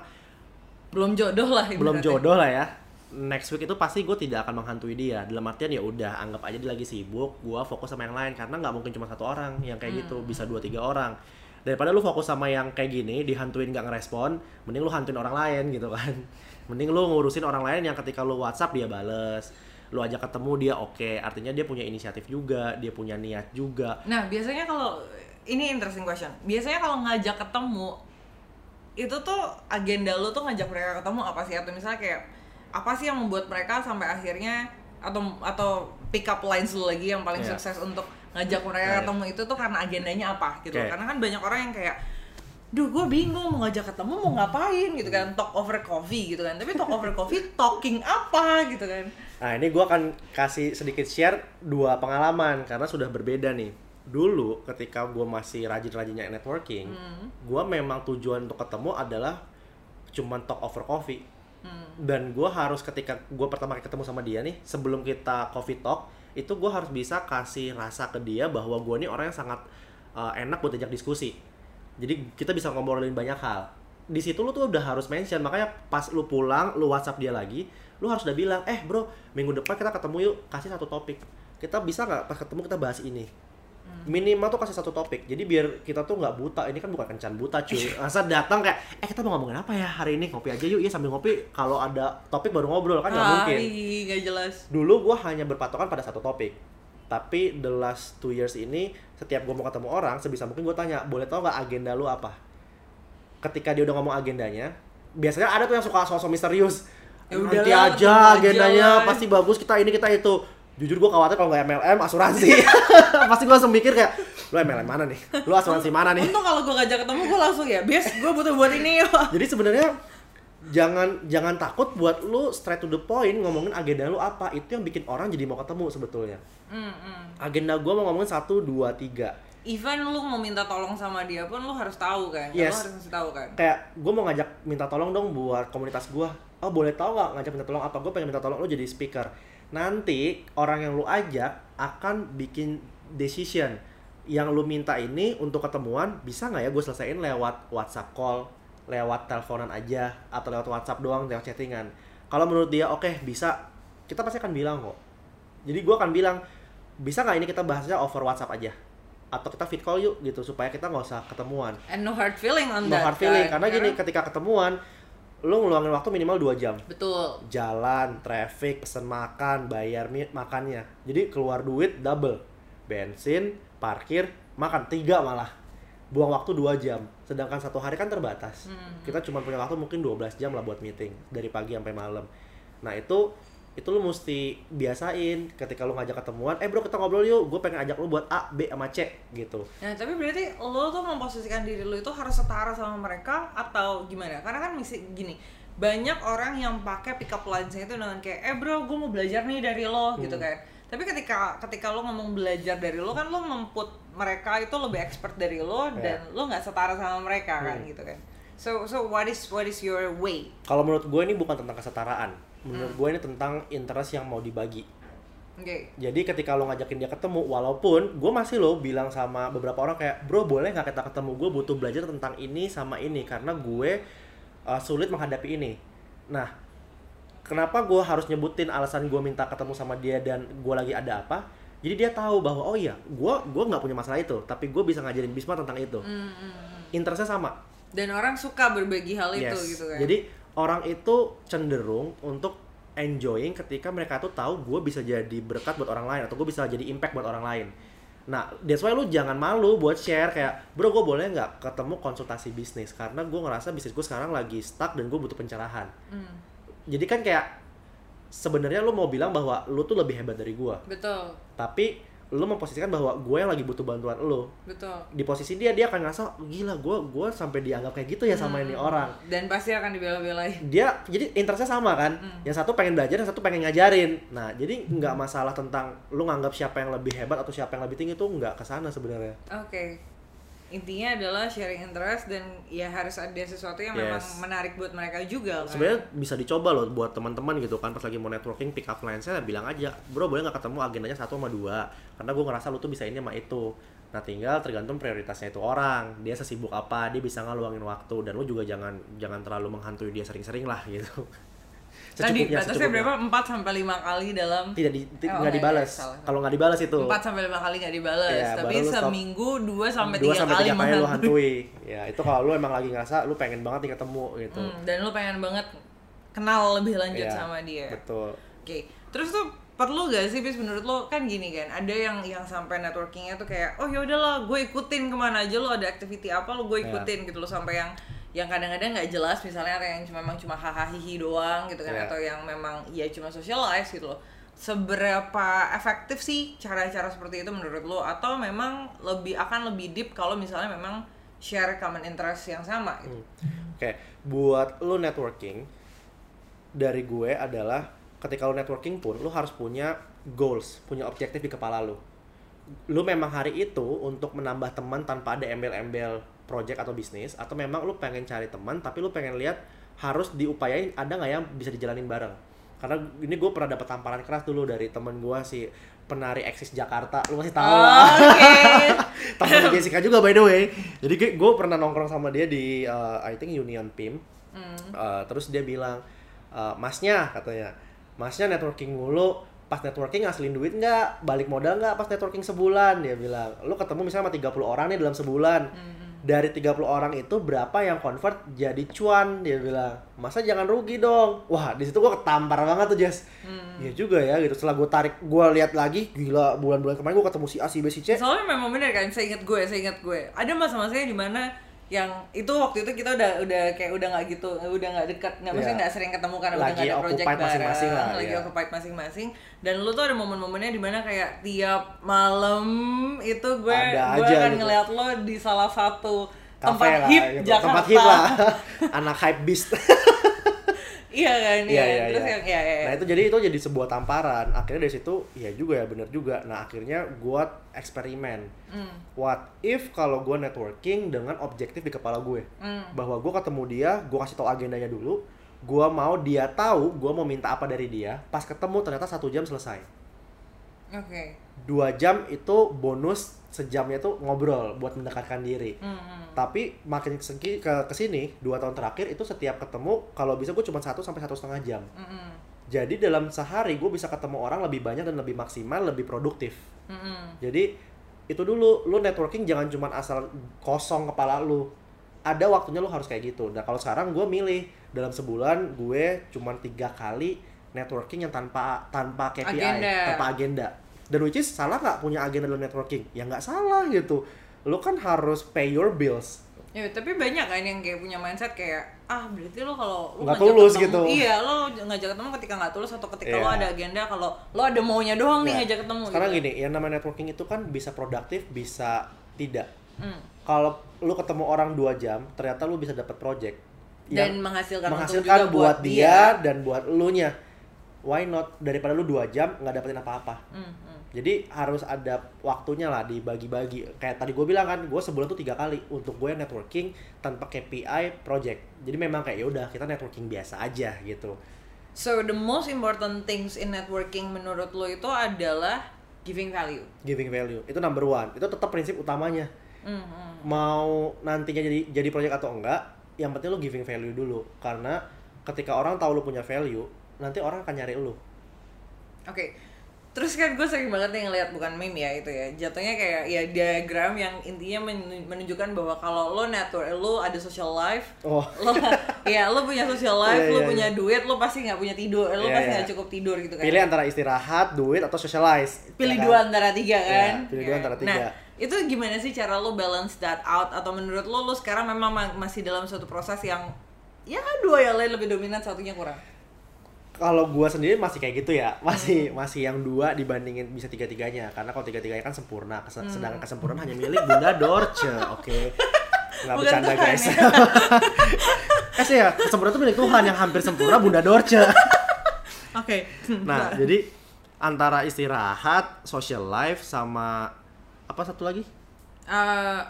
belum jodoh lah belum jodoh lah ya. Next week itu pasti gue tidak akan menghantui dia. Dalam artian ya udah anggap aja dia lagi sibuk, gua fokus sama yang lain karena nggak mungkin cuma satu orang yang kayak gitu, Hmm. bisa dua tiga orang. Daripada lu fokus sama yang kayak gini, dihantuin nggak ngerespon, mending lu hantuin orang lain gitu kan. Mending lu ngurusin orang lain yang ketika lu WhatsApp dia bales, lu ajak ketemu dia oke, artinya dia punya inisiatif juga, dia punya niat juga. Nah, biasanya kalau ini interesting question. Biasanya kalau ngajak ketemu itu tuh agenda lu tuh ngajak mereka ketemu apa sih atau misalnya kayak apa sih yang membuat mereka sampai akhirnya atau atau pick up lines lu lagi yang paling Iya. sukses untuk ngajak mereka iya. ketemu itu tuh karena agendanya apa gitu. Oke. Karena kan banyak orang yang kayak Duh, gue bingung mau ngajak ketemu mau ngapain gitu kan talk over coffee gitu kan tapi talk over coffee talking apa gitu kan Nah ini gue akan kasih sedikit share dua pengalaman karena sudah berbeda nih. Dulu ketika gue masih rajin-rajinnya networking, gue memang tujuan untuk ketemu adalah cuman talk over coffee. Dan gue harus ketika gue pertama kali ketemu sama dia nih, sebelum kita coffee talk, itu gue harus bisa kasih rasa ke dia bahwa gue nih orang yang sangat uh, enak buat ajak diskusi. Jadi kita bisa ngobrolin banyak hal. Di situ lu tuh udah harus mention, makanya pas lu pulang, lu WhatsApp dia lagi, lu harus udah bilang, eh bro, minggu depan kita ketemu yuk, kasih satu topik. Kita bisa nggak pas ketemu kita bahas ini? Minimal tuh kasih satu topik. Jadi biar kita tuh nggak buta. Ini kan bukan kencan buta cuy. Masa datang kayak, eh kita mau ngomongin apa ya hari ini? Ngopi aja yuk. Iya sambil ngopi. Kalau ada topik baru ngobrol kan nggak mungkin Hai, nggak jelas dulu gue hanya berpatokan pada satu topik tapi the last two years ini setiap gue mau ketemu orang sebisa mungkin gue tanya boleh tau nggak agenda lu apa ketika dia udah ngomong agendanya biasanya ada tuh yang suka sosok misterius Ya nanti udahlah, aja aja agendanya lah." pasti bagus kita ini kita itu jujur gue khawatir kalau nggak MLM asuransi. Pasti gue langsung mikir kayak lu MLM mana nih? Lu asuransi mana nih? Untung kalau gue ngajak ketemu gue langsung ya, bias gue butuh buat ini yuk. jadi sebenarnya jangan jangan takut buat lu straight to the point ngomongin agenda lu apa. Itu yang bikin orang jadi mau ketemu sebetulnya. Hmm, hmm. agenda gua mau ngomongin satu dua tiga. Even lu mau minta tolong sama dia pun lu harus tahu kan, Yes. lu harus tahu kan. kayak gua mau ngajak minta tolong dong buat komunitas gua. Oh boleh tahu nggak ngajak minta tolong apa? Gua pengen minta tolong lu jadi speaker nanti orang yang lu ajak akan bikin decision. Yang lu minta ini untuk ketemuan bisa nggak ya gue selesaiin lewat WhatsApp call lewat teleponan aja atau lewat WhatsApp doang lewat chattingan. Kalau menurut dia oke bisa. Kita pasti akan bilang kok. Jadi gua akan bilang bisa nggak ini kita bahasnya over WhatsApp aja? Atau kita fit call yuk gitu supaya kita nggak usah ketemuan. And no hard feeling on no that. hard feeling kan. karena gini ketika ketemuan lu ngeluangin waktu minimal 2 jam Betul. jalan, traffic, pesen makan, bayar makannya. Jadi keluar duit double. Bensin, parkir, makan tiga malah. Buang waktu 2 jam. Sedangkan satu hari kan terbatas. Kita cuma punya waktu mungkin 12 jam lah buat meeting dari pagi sampai malam. Nah, itu itu lu mesti biasain ketika lu ngajak ketemuan, eh bro kita ngobrol yuk, gue pengen ajak lu buat A, B sama C gitu. Nah, tapi berarti lo tuh memposisikan diri lo itu harus setara sama mereka atau gimana? Karena kan misi gini, banyak orang yang pakai pick up lines itu dengan kayak, eh bro, gue mau belajar nih dari lo gitu kan. Tapi ketika ketika lo ngomong belajar dari lo kan lo memput mereka itu lebih expert dari lo dan lo nggak setara sama mereka kan gitu kan. So so what is what is your way? Kalau menurut gue ini bukan tentang kesetaraan. Menurut gue ini tentang interest yang mau dibagi. Oke. Jadi ketika lo ngajakin dia ketemu, walaupun gue masih lo bilang sama beberapa orang kayak, bro boleh nggak kita ketemu? Gue butuh belajar tentang ini sama ini karena gue uh, sulit menghadapi ini. Nah, kenapa gue harus nyebutin alasan gue minta ketemu sama dia dan gue lagi ada apa? Jadi dia tahu bahwa oh iya, gue gua nggak punya masalah itu, tapi gue bisa ngajarin Bisma tentang itu. Hmm, hmm, hmm. Interestnya sama. Dan orang suka berbagi hal itu Yes. gitu kan. Jadi orang itu cenderung untuk enjoying ketika mereka tuh tahu gue bisa jadi berkat buat orang lain atau gue bisa jadi impact buat orang lain. Nah that's why lu jangan malu buat share kayak bro gue boleh nggak ketemu konsultasi bisnis? Karena gue ngerasa bisnis gue sekarang lagi stuck dan gue butuh pencerahan. Hmm, jadi kan kayak sebenarnya lu mau bilang bahwa lu tuh lebih hebat dari gue betul. Tapi lu memposisikan bahwa gue yang lagi butuh bantuan lu. Betul. Di posisi dia dia akan ngerasa gila gue gue sampai dianggap kayak gitu ya sama ini orang. Dan pasti akan dibela-belain. Dia jadi interestnya sama kan? Yang satu pengen belajar yang satu pengen ngajarin. Nah jadi nggak masalah tentang lu nganggap siapa yang lebih hebat atau siapa yang lebih tinggi tuh nggak ke sana sebenarnya. Oke. Intinya adalah sharing interest dan ya harus ada sesuatu yang memang Yes. menarik buat mereka juga kan. sebenarnya bisa dicoba loh buat teman-teman gitu kan pas lagi mau networking pick up line saya bilang aja bro boleh nggak ketemu agendanya satu sama dua karena gue ngerasa lu tuh bisa ini sama itu nah tinggal tergantung prioritasnya itu orang dia sesibuk apa dia bisa ngeluangin waktu dan lu juga jangan jangan terlalu menghantui dia sering-sering lah gitu Tadi batasnya berapa? 4 sampai 5 kali dalam tidak di, Oh, nggak dibalas kalau nggak dibalas itu 4 sampai 5 kali nggak dibales, Iya, tapi lu seminggu 2 sampai 3 dua sampai kali tiga kali lu menghantui. hantui. Ya itu kalau lu emang lagi ngerasa lu pengen banget nih ketemu gitu. Hmm, dan lu pengen banget kenal lebih lanjut Iya, sama dia. betul. Oke, terus tuh perlu gak sih bis menurut lo kan gini kan ada yang yang sampai networkingnya tuh kayak oh ya udahlah gue ikutin ke mana aja lo ada activity apa lo gue Iya. ikutin gitu lo sampai yang yang kadang-kadang nggak jelas misalnya ada yang cuma memang cuma hahaha hihi doang gitu kan Iya. atau yang memang ya cuma socialize gitu loh seberapa efektif sih cara-cara seperti itu menurut lo atau memang lebih akan lebih deep kalau misalnya memang share common interest yang sama gitu. Oke, buat lu networking dari gue adalah ketika lu networking pun lu harus punya goals, punya objektif di kepala lu. Lu memang hari itu untuk menambah teman tanpa ada embel-embel project atau bisnis atau memang lu pengen cari teman tapi lu pengen lihat harus diupayain ada nggak yang bisa dijalanin bareng. Karena ini gue pernah dapat tamparan keras dulu dari teman gue si penari eksis Jakarta, lu masih tahu lah. Oke. Temen Jessica juga by the way. Jadi gue pernah nongkrong sama dia di uh, I think Union PIM. Uh, terus dia bilang, uh, masnya katanya, masnya networking mulu. Pas networking ngasilin duit nggak? Balik modal nggak pas networking sebulan? Dia bilang, lu ketemu misalnya sama 30 orang nih dalam sebulan. Dari 30 orang itu berapa yang convert jadi cuan? Dia bilang, masa jangan rugi dong? Wah, di situ gue ketampar banget tuh Jess. Iya juga ya gitu. Setelah gue tarik, gue lihat lagi, gila bulan-bulan kemarin gue ketemu si A, si B, si C. Soalnya memang bener kan, saya ingat gue, saya ingat gue. Ada masa-masanya di mana yang itu waktu itu kita udah udah kayak udah nggak gitu, udah nggak dekat, nggak maksudnya Iya. nggak sering ketemu karena udah Lagi nggak ada project bareng, masing-masing lah, lagi iya. occupied masing-masing. Dan lu tuh ada momen-momennya di mana kayak tiap malam itu gue Ada gue aja akan gitu. ngeliat lo di salah satu Kafe tempat lah, hip gitu. Jakarta. tempat hip lah anak hype beast iya kan, iya. Iya, kan? iya, Terus iya. yang iya, iya. nah itu jadi itu jadi sebuah tamparan akhirnya dari situ ya juga ya bener juga nah akhirnya gua eksperimen Hmm, what if kalau gua networking dengan objektif di kepala gue hmm. bahwa gua ketemu dia gua kasih tau agendanya dulu gua mau dia tahu gua mau minta apa dari dia pas ketemu ternyata satu jam selesai Oke. dua jam itu bonus sejamnya tuh ngobrol buat mendekatkan diri Hmm, hmm. tapi makin segi ke ke sini dua tahun terakhir itu setiap ketemu kalau bisa gue cuma satu sampai satu setengah jam Hmm, hmm. jadi dalam sehari gue bisa ketemu orang lebih banyak dan lebih maksimal lebih produktif Hmm, hmm. jadi itu dulu lu networking jangan cuma asal kosong kepala lu ada waktunya lu harus kayak gitu nah kalau sekarang gue milih dalam sebulan gue cuma tiga kali networking yang tanpa tanpa KPI Agenda. tanpa agenda dan which is salah nggak punya agenda dalam networking ya nggak salah gitu lu kan harus pay your bills Ya, tapi banyak kan yang kayak punya mindset kayak ah berarti lo kalau lo Nggak tulus ketemu, gitu. Iya, lo ngajak ketemu ketika nggak tulus atau ketika lo Iya. ada agenda kalau lo ada maunya doang nih Ya, ngajak ketemu sekarang gitu. gini yang namanya networking itu kan bisa produktif bisa tidak Hmm. kalau lu ketemu orang dua jam ternyata lu bisa dapat project Dan menghasilkan menghasilkan juga buat buat dia, dan buat lu nya why not daripada lu dua jam nggak dapetin apa-apa hmm. Jadi harus ada waktunya lah dibagi-bagi. Kayak tadi gue bilang kan gue sebulan tuh tiga kali. Untuk gue networking tanpa KPI project. Jadi memang kayak ya udah kita networking biasa aja gitu. So the most important things in networking menurut lo itu adalah giving value. giving value. Itu number one. Itu tetap prinsip utamanya. Hmm, hmm. mau nantinya jadi jadi project atau enggak yang penting lu giving value dulu. Karena ketika orang tahu lu punya value nanti orang akan nyari lu Oke. Terus kan gue sering banget nih ngeliat bukan meme ya itu ya Jatuhnya kayak ya diagram yang intinya men- menunjukkan bahwa kalau lo network, lo ada social life Oh. Lo ya lo punya social life, Iya, lo iya, punya duit, lo pasti nggak punya tidur Lo Iya, pasti iya. nggak cukup tidur gitu kan Pilih antara istirahat, duit, atau socialize. Pilih Ya kan? dua antara tiga kan Iya, pilih dua Ya. antara tiga. Nah itu gimana sih cara lo balance that out Atau menurut lo, lo sekarang memang ma- masih dalam suatu proses yang Ya dua yang lain lebih dominan, satunya kurang Kalau gua sendiri masih kayak gitu ya, masih Hmm. masih yang dua dibandingin bisa tiga tiganya. Karena kalau tiga tiganya kan sempurna, Kes- Hmm. sedangkan kesempurnaan hanya milik Bunda Dorce, oke? Nggak Bukan bercanda Tuhan, guys. ya. eh ya, kesempurnaan itu milik Tuhan yang hampir sempurna Bunda Dorce. Oke Nah, jadi antara istirahat, social life sama apa satu lagi? Eh,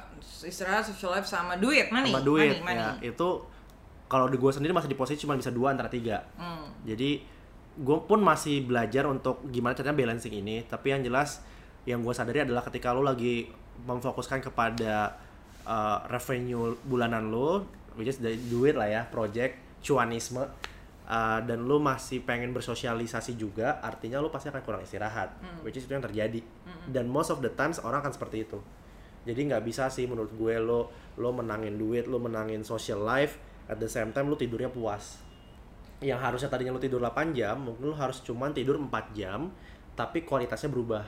istirahat, social life sama duit, money, sama duit money, money. ya itu kalau di gue sendiri masih di posisi cuma bisa dua antara tiga. Hmm. jadi gue pun masih belajar untuk gimana caranya balancing ini. Tapi yang jelas yang gue sadari adalah ketika lo lagi memfokuskan kepada uh, revenue bulanan lo which is dari duit lah ya project cuanisme uh, dan lo masih pengen bersosialisasi juga artinya lo pasti akan kurang istirahat Hmm. which is itu yang terjadi. Dan most of the times orang akan seperti itu. Jadi nggak bisa sih menurut gue lo lo menangin duit lo menangin social life at the same time lo tidurnya puas yang harusnya tadinya lo tidur 8 jam mungkin lo harus cuman tidur 4 jam tapi kualitasnya berubah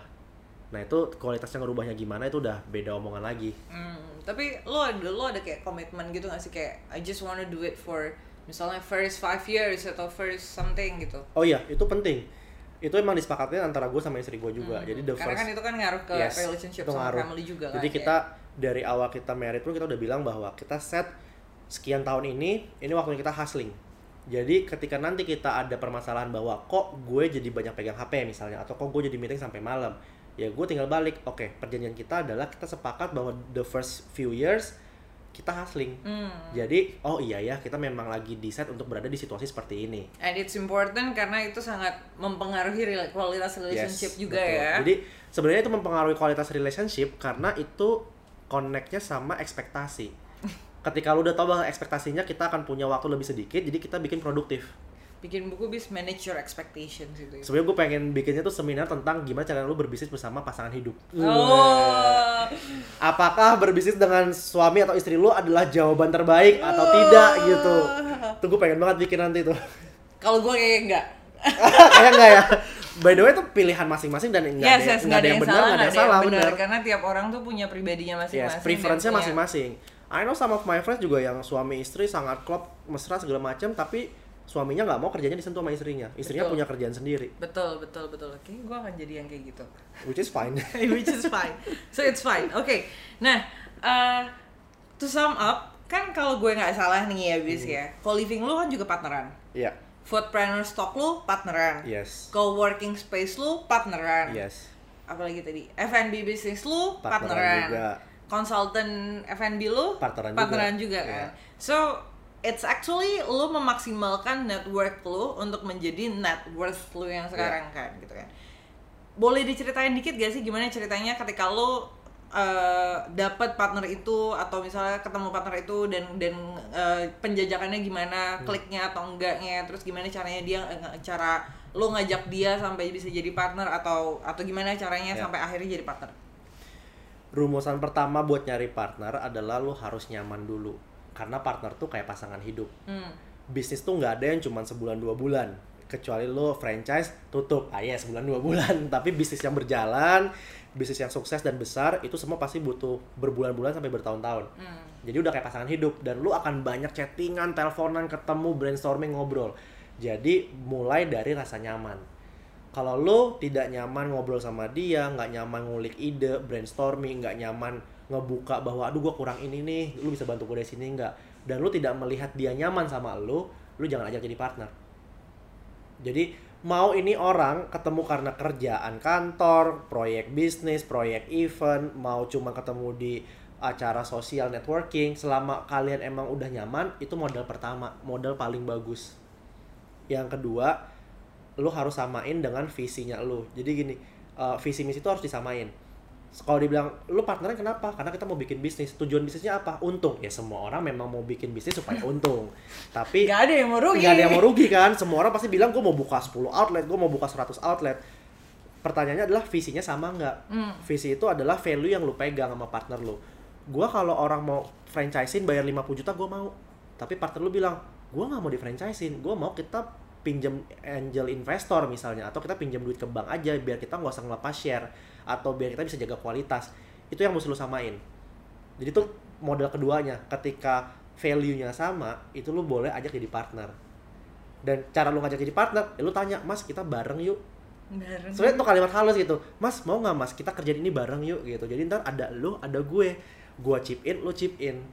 nah itu kualitasnya ngerubahnya gimana itu udah beda omongan lagi Hmm, tapi lo ada lo ada kayak komitmen gitu gak sih kayak I just wanna do it for misalnya first five years atau first something gitu. oh iya itu penting itu emang disepakatnya antara gue sama istri gue juga jadi the Hmm, Karena first kan itu kan ngaruh ke Yes, relationship sama ngaruh. family juga kan. Jadi ya. kita dari awal kita married pun kita udah bilang bahwa kita set sekian tahun ini, ini waktunya kita hustling. Jadi ketika nanti kita ada permasalahan bahwa kok gue jadi banyak pegang HP misalnya atau kok gue jadi meeting sampai malam, ya gue tinggal balik. Oke, perjanjian kita adalah kita sepakat bahwa the first few years kita hustling. Hmm. Jadi oh iya ya kita memang lagi di set untuk berada di situasi seperti ini. And it's important karena itu sangat mempengaruhi kualitas relationship Yes, juga betul. ya. Jadi sebenarnya itu mempengaruhi kualitas relationship karena itu connectnya sama ekspektasi. Ketika lu udah tahu bahwa ekspektasinya kita akan punya waktu lebih sedikit, jadi kita bikin produktif. Bikin buku bis manage your expectations gitu. ya. Sebenarnya gue pengen bikinnya tuh seminar tentang gimana cara lu berbisnis bersama pasangan hidup. Oh. Apakah berbisnis dengan suami atau istri lu adalah jawaban terbaik atau tidak gitu? Tuh gue pengen banget bikin nanti tuh. Kalau gue kayak enggak. Kayak enggak ya? By the way itu pilihan masing-masing dan enggak Yes, ada, yes, ada yang benar, nggak ada yang salah, benar. Karena tiap orang tuh punya pribadinya masing-masing. Yes, preference-nya punya- masing-masing. I know some of my friends juga yang suami istri sangat klop, mesra segala macam, tapi suaminya nggak mau kerjanya disentuh sama istrinya. Istrinya Betul. punya kerjaan sendiri, Betul, betul, betul. Oke, gue akan jadi yang kayak gitu. which is fine. Which is fine. So it's fine. Oke. Nah, uh, to sum up, kan kalau gue nggak salah nih ya, bis Hmm. ya. Co-living lu kan juga partneran. Iya, Foodpreneur stock lu partneran. yes, Co-working space lu partneran. yes. Apalagi tadi F&B bisnis lu Partneran partneran. juga. Consultant F&B lu Partneran juga. juga kan. Iya. So it's actually lu memaksimalkan network lu untuk menjadi net worth lu yang sekarang Iya. kan gitu kan. Boleh diceritain dikit gak sih gimana ceritanya ketika lu uh, dapat partner itu atau misalnya ketemu partner itu dan dan uh, penjajakannya gimana, Hmm. kliknya atau enggaknya, terus gimana caranya dia eh, cara lu ngajak dia sampai bisa jadi partner atau atau gimana caranya Ya. sampai akhirnya jadi partner. Rumusan pertama buat nyari partner adalah lu harus nyaman dulu. Karena partner tuh kayak pasangan hidup. Hmm. Bisnis tuh nggak ada yang cuma sebulan dua bulan. Kecuali lu franchise tutup, ah ya sebulan dua bulan. Tapi bisnis yang berjalan, bisnis yang sukses dan besar itu semua pasti butuh berbulan-bulan sampai bertahun-tahun. Hmm. Jadi udah kayak pasangan hidup dan lu akan banyak chattingan, teleponan, ketemu, brainstorming, ngobrol. Jadi mulai dari rasa nyaman. Kalau lu tidak nyaman ngobrol sama dia, nggak nyaman ngulik ide, brainstorming, nggak nyaman ngebuka bahwa aduh gua kurang ini nih, lu bisa bantu gue dari sini nggak? Dan lu tidak melihat dia nyaman sama lu, lu jangan ajak jadi partner. Jadi mau ini orang ketemu karena kerjaan kantor, proyek bisnis, proyek event, mau cuma ketemu di acara sosial networking, selama kalian emang udah nyaman, itu modal pertama, modal paling bagus. Yang kedua, lu harus samain dengan visinya lu. Jadi gini, uh, visi misi itu harus disamain. Kalau dibilang lu partnernya kenapa? Karena kita mau bikin bisnis. Tujuan bisnisnya apa? Untung. Ya semua orang memang mau bikin bisnis supaya untung. Tapi Gak ada yang mau rugi. nggak ada yang mau rugi kan semua orang pasti bilang gue mau buka 10 outlet gue mau buka 100 outlet pertanyaannya adalah visinya sama nggak Hmm. visi itu adalah value yang lu pegang sama partner lu gua kalau orang mau franchisein bayar 50 juta gua mau tapi partner lu bilang gua nggak mau di franchisein gua mau kita pinjam angel investor misalnya atau kita pinjam duit ke bank aja biar kita nggak usah ngelepas share atau biar kita bisa jaga kualitas. Itu yang mesti lu samain. Jadi tuh model keduanya ketika value-nya sama itu lu boleh ajak jadi partner. Dan cara lu ngajak jadi partner ya lu tanya mas kita bareng yuk. Bareng. sebenarnya tuh kalimat halus gitu. Mas mau nggak mas? Kita kerjain ini bareng yuk gitu. Jadi ntar ada lu ada gue. Gue chip in lu chip in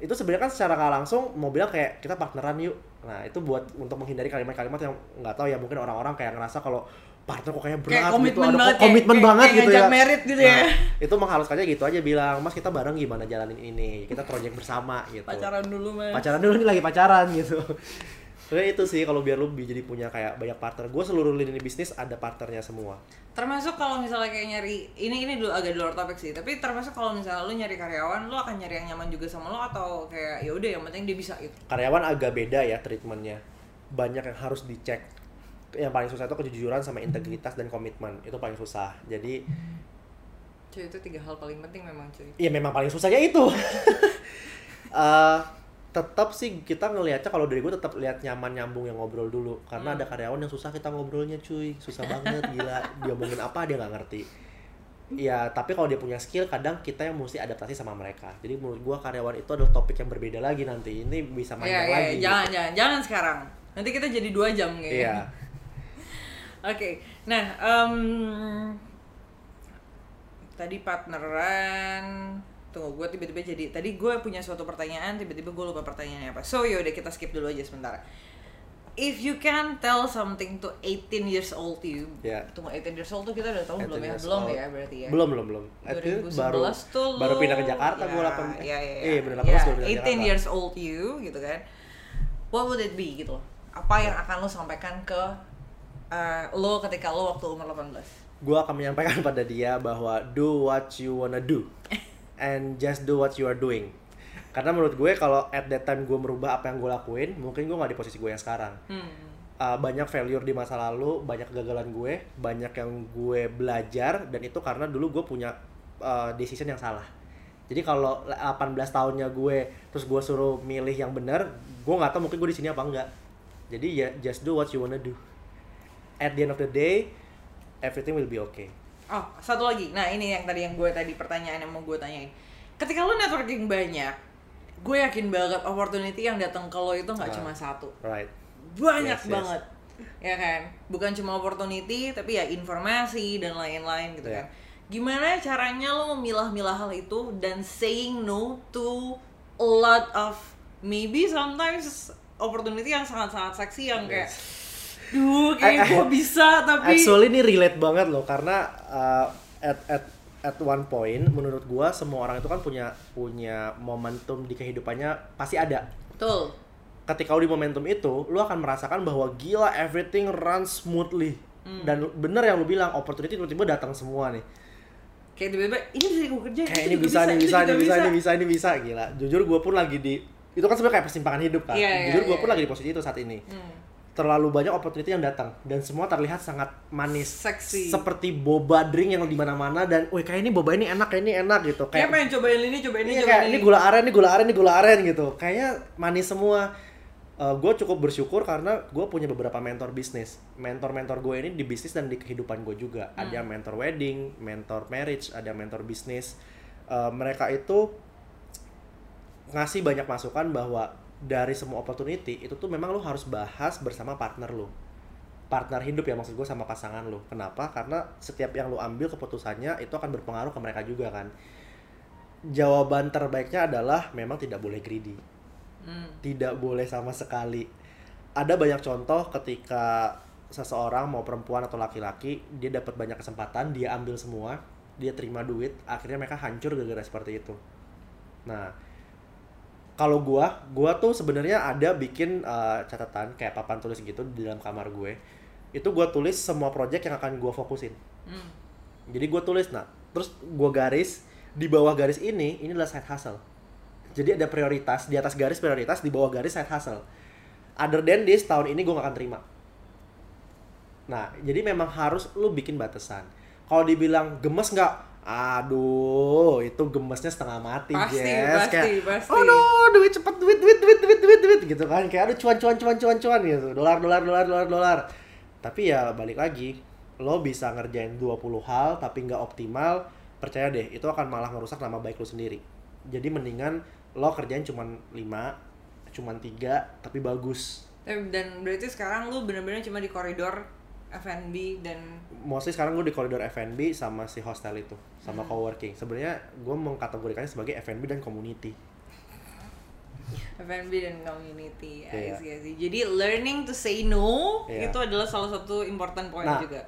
itu sebenarnya kan secara nggak langsung mau bilang kayak kita partneran yuk. Nah itu buat untuk menghindari kalimat-kalimat yang nggak tahu ya mungkin orang-orang kayak ngerasa kalau partner kok kayaknya berat kayak gitu komitmen ada banget kok kayak- komitmen kayak- banget kayak gitu ya. merit gitu Nah, ya itu menghaluskannya gitu aja bilang mas kita bareng gimana jalanin ini? Kita project bersama gitu. Pacaran dulu mas. Pacaran dulu nih lagi pacaran gitu Sebenarnya itu sih kalau biar lu jadi punya kayak banyak partner. Gue seluruh lini bisnis ada partnernya semua. Termasuk kalau misalnya kayak nyari ini ini dulu agak di luar topik sih tapi termasuk kalau misalnya lu nyari karyawan lu akan nyari yang nyaman juga sama lo atau kayak ya udah yang penting dia bisa gitu? Karyawan agak beda ya treatmentnya. Banyak yang harus dicek. Yang paling susah itu kejujuran sama integritas dan komitmen. Itu paling susah. Jadi cuy itu tiga hal paling penting memang cuy. Ya memang paling susahnya itu. Eh, tetap sih kita ngelihatnya kalau dari gue tetap lihat nyaman nyambung yang ngobrol dulu. Karena ada karyawan yang susah kita ngobrolnya cuy. Susah banget gila. Dia ngomongin apa dia nggak ngerti. Ya tapi kalau dia punya skill kadang kita yang mesti adaptasi sama mereka. Jadi menurut gue karyawan itu adalah topik yang berbeda lagi nanti. Ini bisa main Iya, iya, lagi. jangan, jangan, jangan sekarang. Nanti kita jadi dua jam kayaknya. iya. Oke, nah, em, tadi partneran. Tunggu, gue tiba-tiba jadi. Tadi gue punya suatu pertanyaan, tiba-tiba gue lupa pertanyaannya apa. So yaudah kita skip dulu aja sebentar. If you can tell something to 18 years old you, Ya. tunggu 18 years old tuh kita udah tahu 18 belum ya? Belum old. ya berarti ya? belum belum belum itu 2011 baru tuh baru lu- pindah ke Jakarta ya, gue 8 ya, ya, ya. eh bener 18 Ya, baru pindah ke 18 Jakarta years old you gitu kan what would it be gitu loh apa yang akan lo sampaikan ke uh, lo ketika lo waktu umur 18 gue akan menyampaikan pada dia bahwa do what you wanna do and just do what you are doing. Karena menurut gue kalau at that time gue merubah apa yang gue lakuin mungkin gue nggak di posisi gue yang sekarang. Hmm. Uh, banyak failure di masa lalu banyak kegagalan gue banyak yang gue belajar dan itu karena dulu gue punya uh, decision yang salah. Jadi kalau 18 tahunnya gue terus gue suruh milih yang benar gue nggak tahu mungkin gue di sini apa enggak. Jadi ya just do what you wanna do. At the end of the day everything will be okay oh satu lagi nah ini yang tadi yang gue tadi pertanyaan yang mau gue tanyain ketika lo networking banyak gue yakin banget opportunity yang datang ke lo itu nggak Nah. cuma satu right banyak Yes, yes. banget ya kan bukan cuma opportunity tapi ya informasi dan lain-lain gitu Yeah. kan gimana caranya lo memilah-milah hal itu dan saying no to a lot of maybe sometimes opportunity yang sangat-sangat seksi yang kayak duh kayak gue bisa tapi Actually ini relate banget loh karena uh, at at at one point menurut gua semua orang itu kan punya punya momentum di kehidupannya pasti ada. betul Ketika lu di momentum itu, lu akan merasakan bahwa gila everything runs smoothly. Hmm. Dan bener yang lu bilang opportunity tiba-tiba datang semua nih. kayak tiba-tiba ini bisa gue kerja Kayak ini bisa, ini bisa, ini bisa, ini bisa, ini bisa, gila. Jujur gua pun lagi di itu kan sebenarnya kayak persimpangan hidup kan. Iya, iya, Jujur gua iya, pun iya. lagi di posisi itu saat ini. Hmm. Terlalu banyak opportunity yang datang. Dan semua terlihat sangat manis. Seksi. seperti boba drink yang di mana-mana dan wih kayak ini boba ini enak kayak ini enak gitu. Kayak pengen cobain ini cobain ini iya, cobain kayak ini. Gula aren ini gula aren ini gula aren gitu. Kayaknya manis semua. Gue cukup bersyukur karena gue punya beberapa mentor bisnis. Mentor-mentor gue ini di bisnis dan di kehidupan gue juga. Ada yang mentor wedding mentor marriage ada mentor bisnis. Eh, mereka itu ngasih banyak masukan bahwa dari semua opportunity itu tuh memang lo harus bahas bersama partner lo partner hidup ya maksud gue sama pasangan lo kenapa? Karena setiap yang lo ambil keputusannya itu akan berpengaruh ke mereka juga kan? Jawaban terbaiknya adalah memang tidak boleh greedy. Hmm. tidak boleh sama sekali. Ada banyak contoh ketika seseorang mau perempuan atau laki-laki dia dapat banyak kesempatan dia ambil semua dia terima duit akhirnya mereka hancur gara-gara seperti itu. Nah kalau gua gua tuh sebenarnya ada bikin uh, catatan kayak papan tulis gitu di dalam kamar gue itu gua tulis semua project yang akan gua fokusin Hmm. jadi gue tulis nah terus gue garis di bawah garis ini ini adalah side hustle jadi ada prioritas di atas garis prioritas di bawah garis side hustle other than this tahun ini gue gak akan terima Nah, jadi memang harus lu bikin batasan. Kalau dibilang gemes nggak? Aduh, itu gemesnya setengah mati, Pasti, Jess. pasti, Kayak, pasti. Aduh, duit cepet, duit, duit, duit, duit, duit, duit, gitu kan. Kayak aduh cuan, cuan, cuan, cuan, cuan gitu. Dolar, dolar, dolar, dolar, dolar. Tapi ya balik lagi, lo bisa ngerjain 20 hal tapi nggak optimal, percaya deh, itu akan malah ngerusak nama baik lo sendiri. Jadi mendingan lo kerjain cuman 5, cuman 3, tapi bagus. Dan berarti sekarang lu bener-bener cuma di koridor F&B dan mostly sekarang gue di koridor F&B sama si hostel itu sama coworking sebenarnya gue mengkategorikannya sebagai F&B dan community F&B dan community. I Iya. I see. Jadi learning to say no Iya. itu adalah salah satu important point Nah, juga.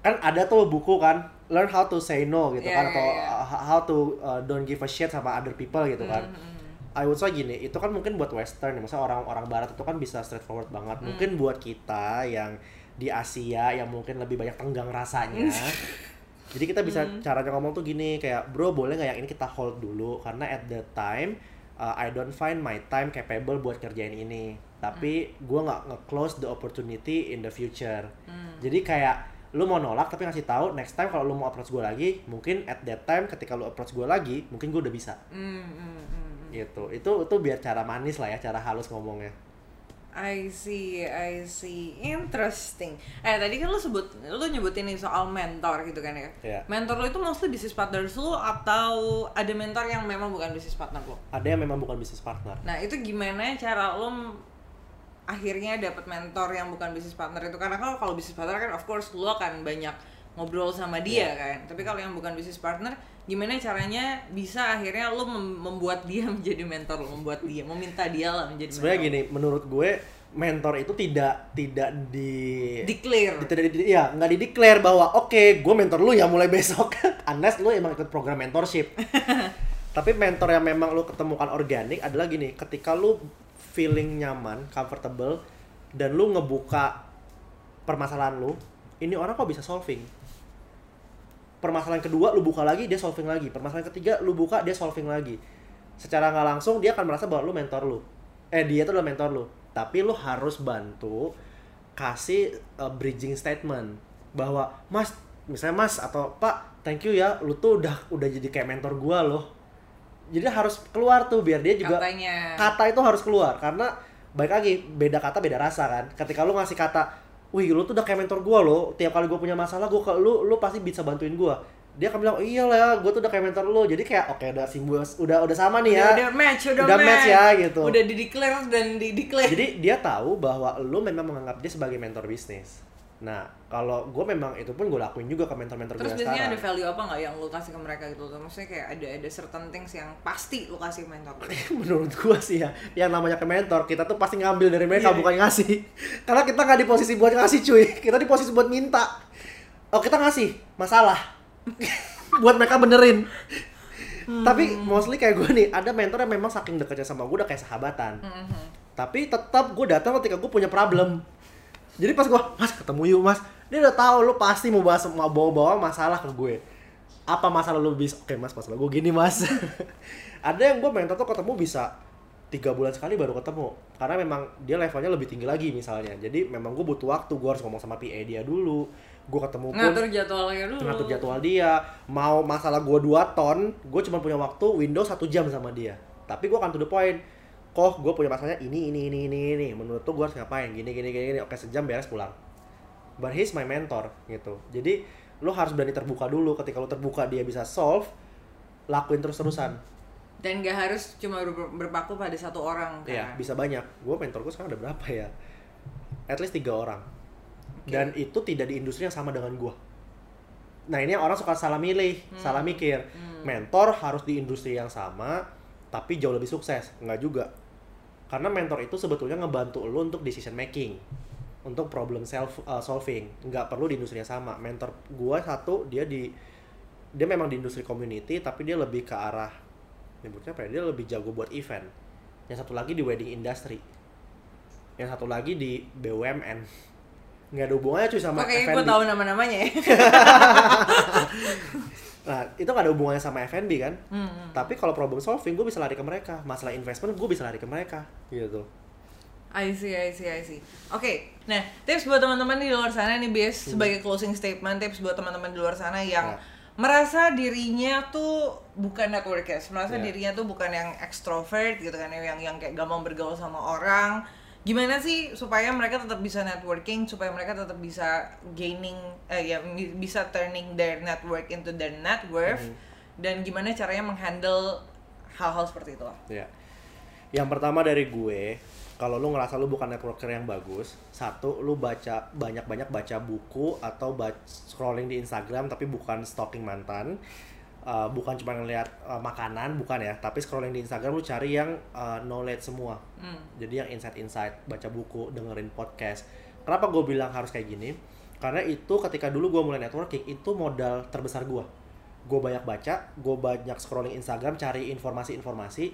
kan ada tuh buku kan learn how to say no gitu Iya, kan iya, atau iya. uh, how to uh, don't give a shit sama other people gitu kan Hmm, I would say gini itu kan mungkin buat western ya maksudnya orang-orang barat itu kan bisa straightforward banget Hmm. mungkin buat kita yang di Asia yang mungkin lebih banyak tenggang rasanya jadi kita bisa Hmm. caranya ngomong tuh gini kayak bro boleh nggak yang ini kita hold dulu karena at the time uh, I don't find my time capable buat kerjain ini tapi Hmm. gua nggak nge-close the opportunity in the future Hmm. jadi kayak lu mau nolak tapi ngasih tahu next time kalau lu mau approach gue lagi mungkin at that time ketika lu approach gue lagi mungkin gue udah bisa Hmm, hmm, hmm. gitu itu itu biar cara manis lah ya cara halus ngomongnya I see, I see. Interesting. Eh tadi kan lu sebut, lu nyebutin nih soal mentor gitu kan ya? Iya. Mentor lu itu mostly business partners lu atau ada mentor yang memang bukan business partner lu? ada yang memang bukan bisnis partner Nah itu gimana cara lo akhirnya dapat mentor yang bukan bisnis partner itu karena kalau kalau bisnis partner kan of course lo akan banyak ngobrol sama dia Iya. kan tapi kalau yang bukan bisnis partner gimana caranya bisa akhirnya lo mem- membuat dia menjadi mentor lo membuat dia meminta dia lah menjadi sebenarnya gini menurut gue mentor itu tidak tidak di declare. tidak di, ya nggak di declare bahwa oke gue mentor lu ya mulai besok. Unless lu emang ikut program mentorship. Tapi mentor yang memang lu ketemukan organik adalah gini ketika lu feeling nyaman comfortable dan lu ngebuka permasalahan lu ini orang kok bisa solving permasalahan kedua lu buka lagi dia solving lagi. Permasalahan ketiga lu buka dia solving lagi. Secara nggak langsung dia akan merasa bahwa lu mentor lu. Eh dia tuh adalah mentor lu. Tapi lu harus bantu kasih uh, bridging statement bahwa mas misalnya mas atau pak thank you ya lu tuh udah udah jadi kayak mentor gua loh. Jadi harus keluar tuh biar dia juga katanya. kata itu harus keluar. Karena baik lagi beda kata beda rasa kan. Ketika lu ngasih kata wih lu tuh udah kayak mentor gua loh. Tiap kali gua punya masalah gua ke lu lu pasti bisa bantuin gua. Dia akan bilang oh, iya lah gua tuh udah kayak mentor lu. Jadi kayak oke udah simbol udah udah sama nih ya. Udah, udah match udah, Udah match ya, gitu. udah di declare dan di declare jadi dia tahu bahwa lu memang menganggap dia sebagai mentor bisnis nah kalau gue memang itu pun gue lakuin juga ke mentor-mentor gue terus biasanya sekarang. ada value apa nggak yang lo kasih ke mereka gitu? Maksudnya kayak ada ada certain things yang pasti lo kasih ke mentor menurut gua sih ya yang namanya ke mentor kita tuh pasti ngambil dari mereka Iya. bukan ngasih. Karena kita nggak di posisi buat ngasih cuy. Kita di posisi buat minta. Oh kita ngasih masalah. Buat mereka benerin. Tapi mostly kayak gue nih ada mentor yang memang saking dekatnya sama gue udah kayak sahabatan. Tapi tetap gue datang ketika gue punya problem jadi pas gue mas ketemu yuk mas. Dia udah tahu lu pasti mau bahas mau bawa bawa masalah ke gue. Apa masalah lu bisa oke mas masalah gue gini mas. Ada yang gue mentor tuh ketemu bisa tiga bulan sekali baru ketemu. Karena memang dia levelnya lebih tinggi lagi misalnya. Jadi memang gue butuh waktu gue harus ngomong sama PA dia dulu. Gue ketemu pun ngatur jadwalnya dulu. Ngatur jadwal dia. Mau masalah gue 2 ton gue cuma punya waktu window satu jam sama dia. Tapi gue akan to the point kok gue punya masalahnya ini ini ini ini ini menurut tuh gue harus ngapain gini gini gini, gini. oke sejam beres pulang but he's my mentor gitu jadi lo harus berani terbuka dulu ketika lo terbuka dia bisa solve lakuin terus terusan dan gak harus cuma ber- berpaku pada satu orang kan Iya, bisa banyak. Gue mentor gue sekarang ada berapa ya? At least tiga orang. Dan itu tidak di industri yang sama dengan gue. Nah ini yang orang suka salah milih, salah mikir. Mentor harus di industri yang sama, tapi jauh lebih sukses. Enggak juga. Karena mentor itu sebetulnya ngebantu lo untuk decision making, untuk problem self uh, solving. Nggak perlu di industri yang sama. Mentor gue satu dia di dia memang di industri community, tapi dia lebih ke arah nyebutnya apa ya? Dia lebih jago buat event. Yang satu lagi di wedding industry. Yang satu lagi di BUMN. Nggak ada hubungannya cuy sama Oke, gue tahu nama-namanya ya. Nah, itu nggak ada hubungannya sama F&B kan? Hmm, Tapi kalau problem solving, gue bisa lari ke mereka. Masalah investment, gue bisa lari ke mereka. Gitu. I see, I see, I see. Oke, nah tips buat teman-teman di luar sana nih bias sebagai closing statement tips buat teman-teman di luar sana yang Ya. merasa dirinya tuh bukan networkers, merasa Ya. dirinya tuh bukan yang extrovert gitu kan, yang yang kayak gampang bergaul sama orang. Gimana sih supaya mereka tetap bisa networking, supaya mereka tetap bisa gaining, eh ya bi- bisa turning their network into their net worth, dan gimana caranya menghandle hal-hal seperti itu? Ya. Yang pertama dari gue, kalau lu ngerasa lu bukan networker yang bagus, satu lu baca banyak-banyak baca buku atau baca, scrolling di Instagram tapi bukan stalking mantan. Uh, bukan cuma ngeliat uh, makanan, bukan ya, tapi scrolling di Instagram lu cari yang uh, knowledge semua. Hmm. Jadi yang insight-insight, baca buku, dengerin podcast. Kenapa gue bilang harus kayak gini? Karena itu ketika dulu gue mulai networking, itu modal terbesar gue. Gue banyak baca, gue banyak scrolling Instagram, cari informasi-informasi.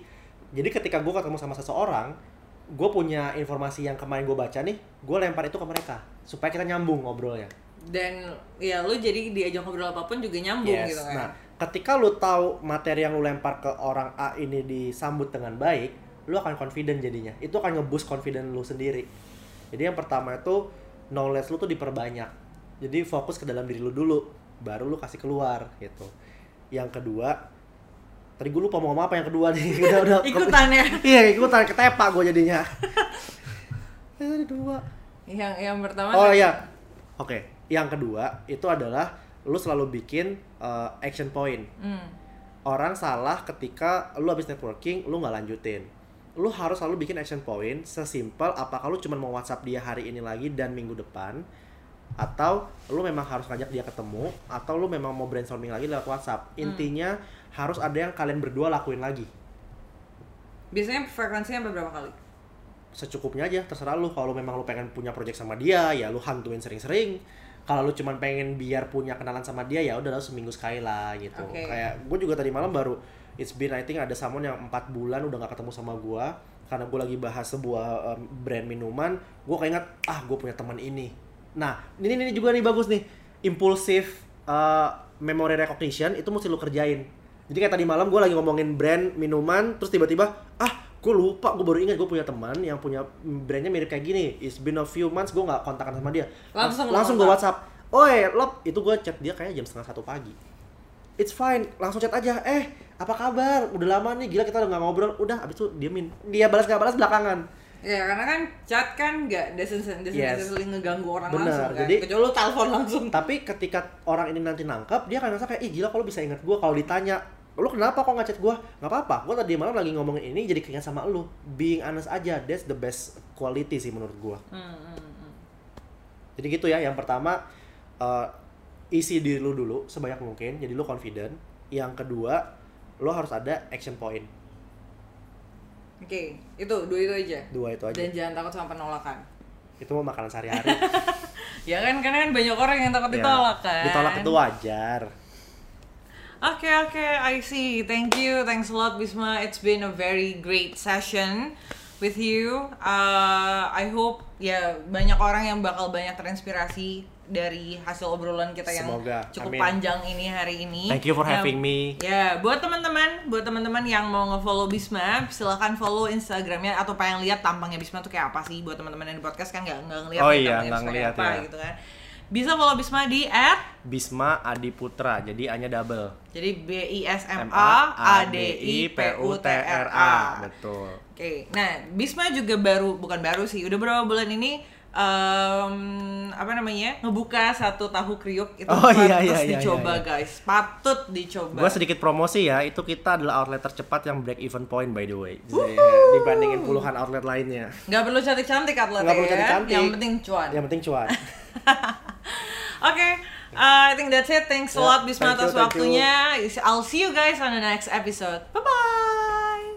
Jadi ketika gue ketemu sama seseorang, gue punya informasi yang kemarin gue baca nih, gue lempar itu ke mereka. Supaya kita nyambung ngobrolnya. dan ya lu jadi diajak ngobrol apa pun juga nyambung Yes. gitu kan Nah, ketika lu tahu materi yang lu lempar ke orang A ini disambut dengan baik, lu akan confident jadinya. Itu akan nge-boost confident lu sendiri. Jadi yang pertama itu knowledge lu tuh diperbanyak. Jadi fokus ke dalam diri lu dulu, baru lu kasih keluar gitu. Yang kedua, tadi gue lupa mau ngomong apa yang kedua nih. udah udah ikutan ya Iya, ikutan ketepak gue jadinya. Eh, tadi dua. yang yang pertama Oh iya. Oke, yang kedua itu adalah lu selalu bikin uh, action point. Hmm. Orang salah ketika lu habis networking, lu nggak lanjutin. Lu harus selalu bikin action point sesimpel apakah lu cuma mau WhatsApp dia hari ini lagi dan minggu depan atau lu memang harus ngajak dia ketemu atau lu memang mau brainstorming lagi lewat WhatsApp. Intinya harus ada yang kalian berdua lakuin lagi. biasanya frekuensinya berapa kali secukupnya aja terserah lu kalau memang lu pengen punya project sama dia ya lu hantuin sering-sering kalau lu cuman pengen biar punya kenalan sama dia ya udah seminggu sekali lah gitu. Oke. kayak gue juga tadi malam baru it's been I think ada someone yang empat bulan udah gak ketemu sama gue karena gue lagi bahas sebuah um, brand minuman gue keinget ah gue punya teman ini. Nah ini ini juga nih bagus nih impulsif uh, memory recognition itu mesti lu kerjain. Jadi kayak tadi malam gue lagi ngomongin brand minuman terus tiba-tiba ah gue lupa gue baru ingat gue punya teman yang punya brandnya mirip kayak gini. It's been a few months gue nggak kontakkan sama dia. Langsung langsung lu gue WhatsApp oi lop itu gue chat dia kayak jam setengah satu pagi. It's fine. Langsung chat aja eh apa kabar? Udah lama nih gila kita udah nggak ngobrol. Udah abis itu diemin. Dia balas nggak balas belakangan. Ya karena kan chat kan nggak doesn't Yes. ngeganggu orang Benar, langsung kan. jadi- kecuali lu telepon langsung. tapi ketika orang ini nanti nangkep dia akan merasa kayak ih gila kalau bisa ingat gue kalau ditanya lu kenapa kok nggak chat gue nggak apa-apa. Gue tadi malam lagi ngomongin ini jadi keinget sama lu. Being honest aja that's the best quality sih menurut gue Hmm, hmm, hmm. jadi gitu ya yang pertama eh, isi diri lu dulu sebanyak mungkin jadi lu confident. Yang kedua lu harus ada action point. Oke itu dua itu aja. Dua itu aja. Dan jangan takut sama penolakan. Itu mau makanan sehari-hari. Ya kan karena kan banyak orang yang takut Ya, ditolak kan. ditolak itu wajar Oke oke, I see. Thank you, thanks a lot Bisma. It's been a very great session with you. Uh, I hope ya banyak orang yang bakal banyak terinspirasi dari hasil obrolan kita yang Semoga. cukup Amin. panjang ini hari ini. Thank you for Ya, having me. Ya, buat teman-teman, buat teman-teman yang mau nge-follow Bisma, silahkan follow Instagramnya atau pengen lihat tampangnya Bisma tuh kayak apa sih buat teman-teman yang di podcast kan nggak nggak ngeliat Oh iya, tampangnya Bisma ngeliat apa ya. gitu kan. Bisa follow Bisma di at Bisma Adi Putra, jadi A-nya double. Jadi B I S M A A D I P U T R A. Betul. Oke, nah Bisma juga baru bukan baru sih, udah berapa bulan ini em, apa namanya ngebuka satu tahu kriuk itu Oh, iya, patut iya, iya, dicoba iya, iya. guys, patut dicoba. Gua sedikit promosi ya, itu kita adalah outlet tercepat yang break even point by the way. Jadi, dibandingin puluhan outlet lainnya Nggak perlu cantik-cantik atletnya Nggak perlu ya, cantik-cantik. yang penting cuan. yang penting cuan Oke, uh, I think that's it. Thanks a Ya, lot Bisma atas thank you. waktunya. I'll see you guys on the next episode. Bye bye.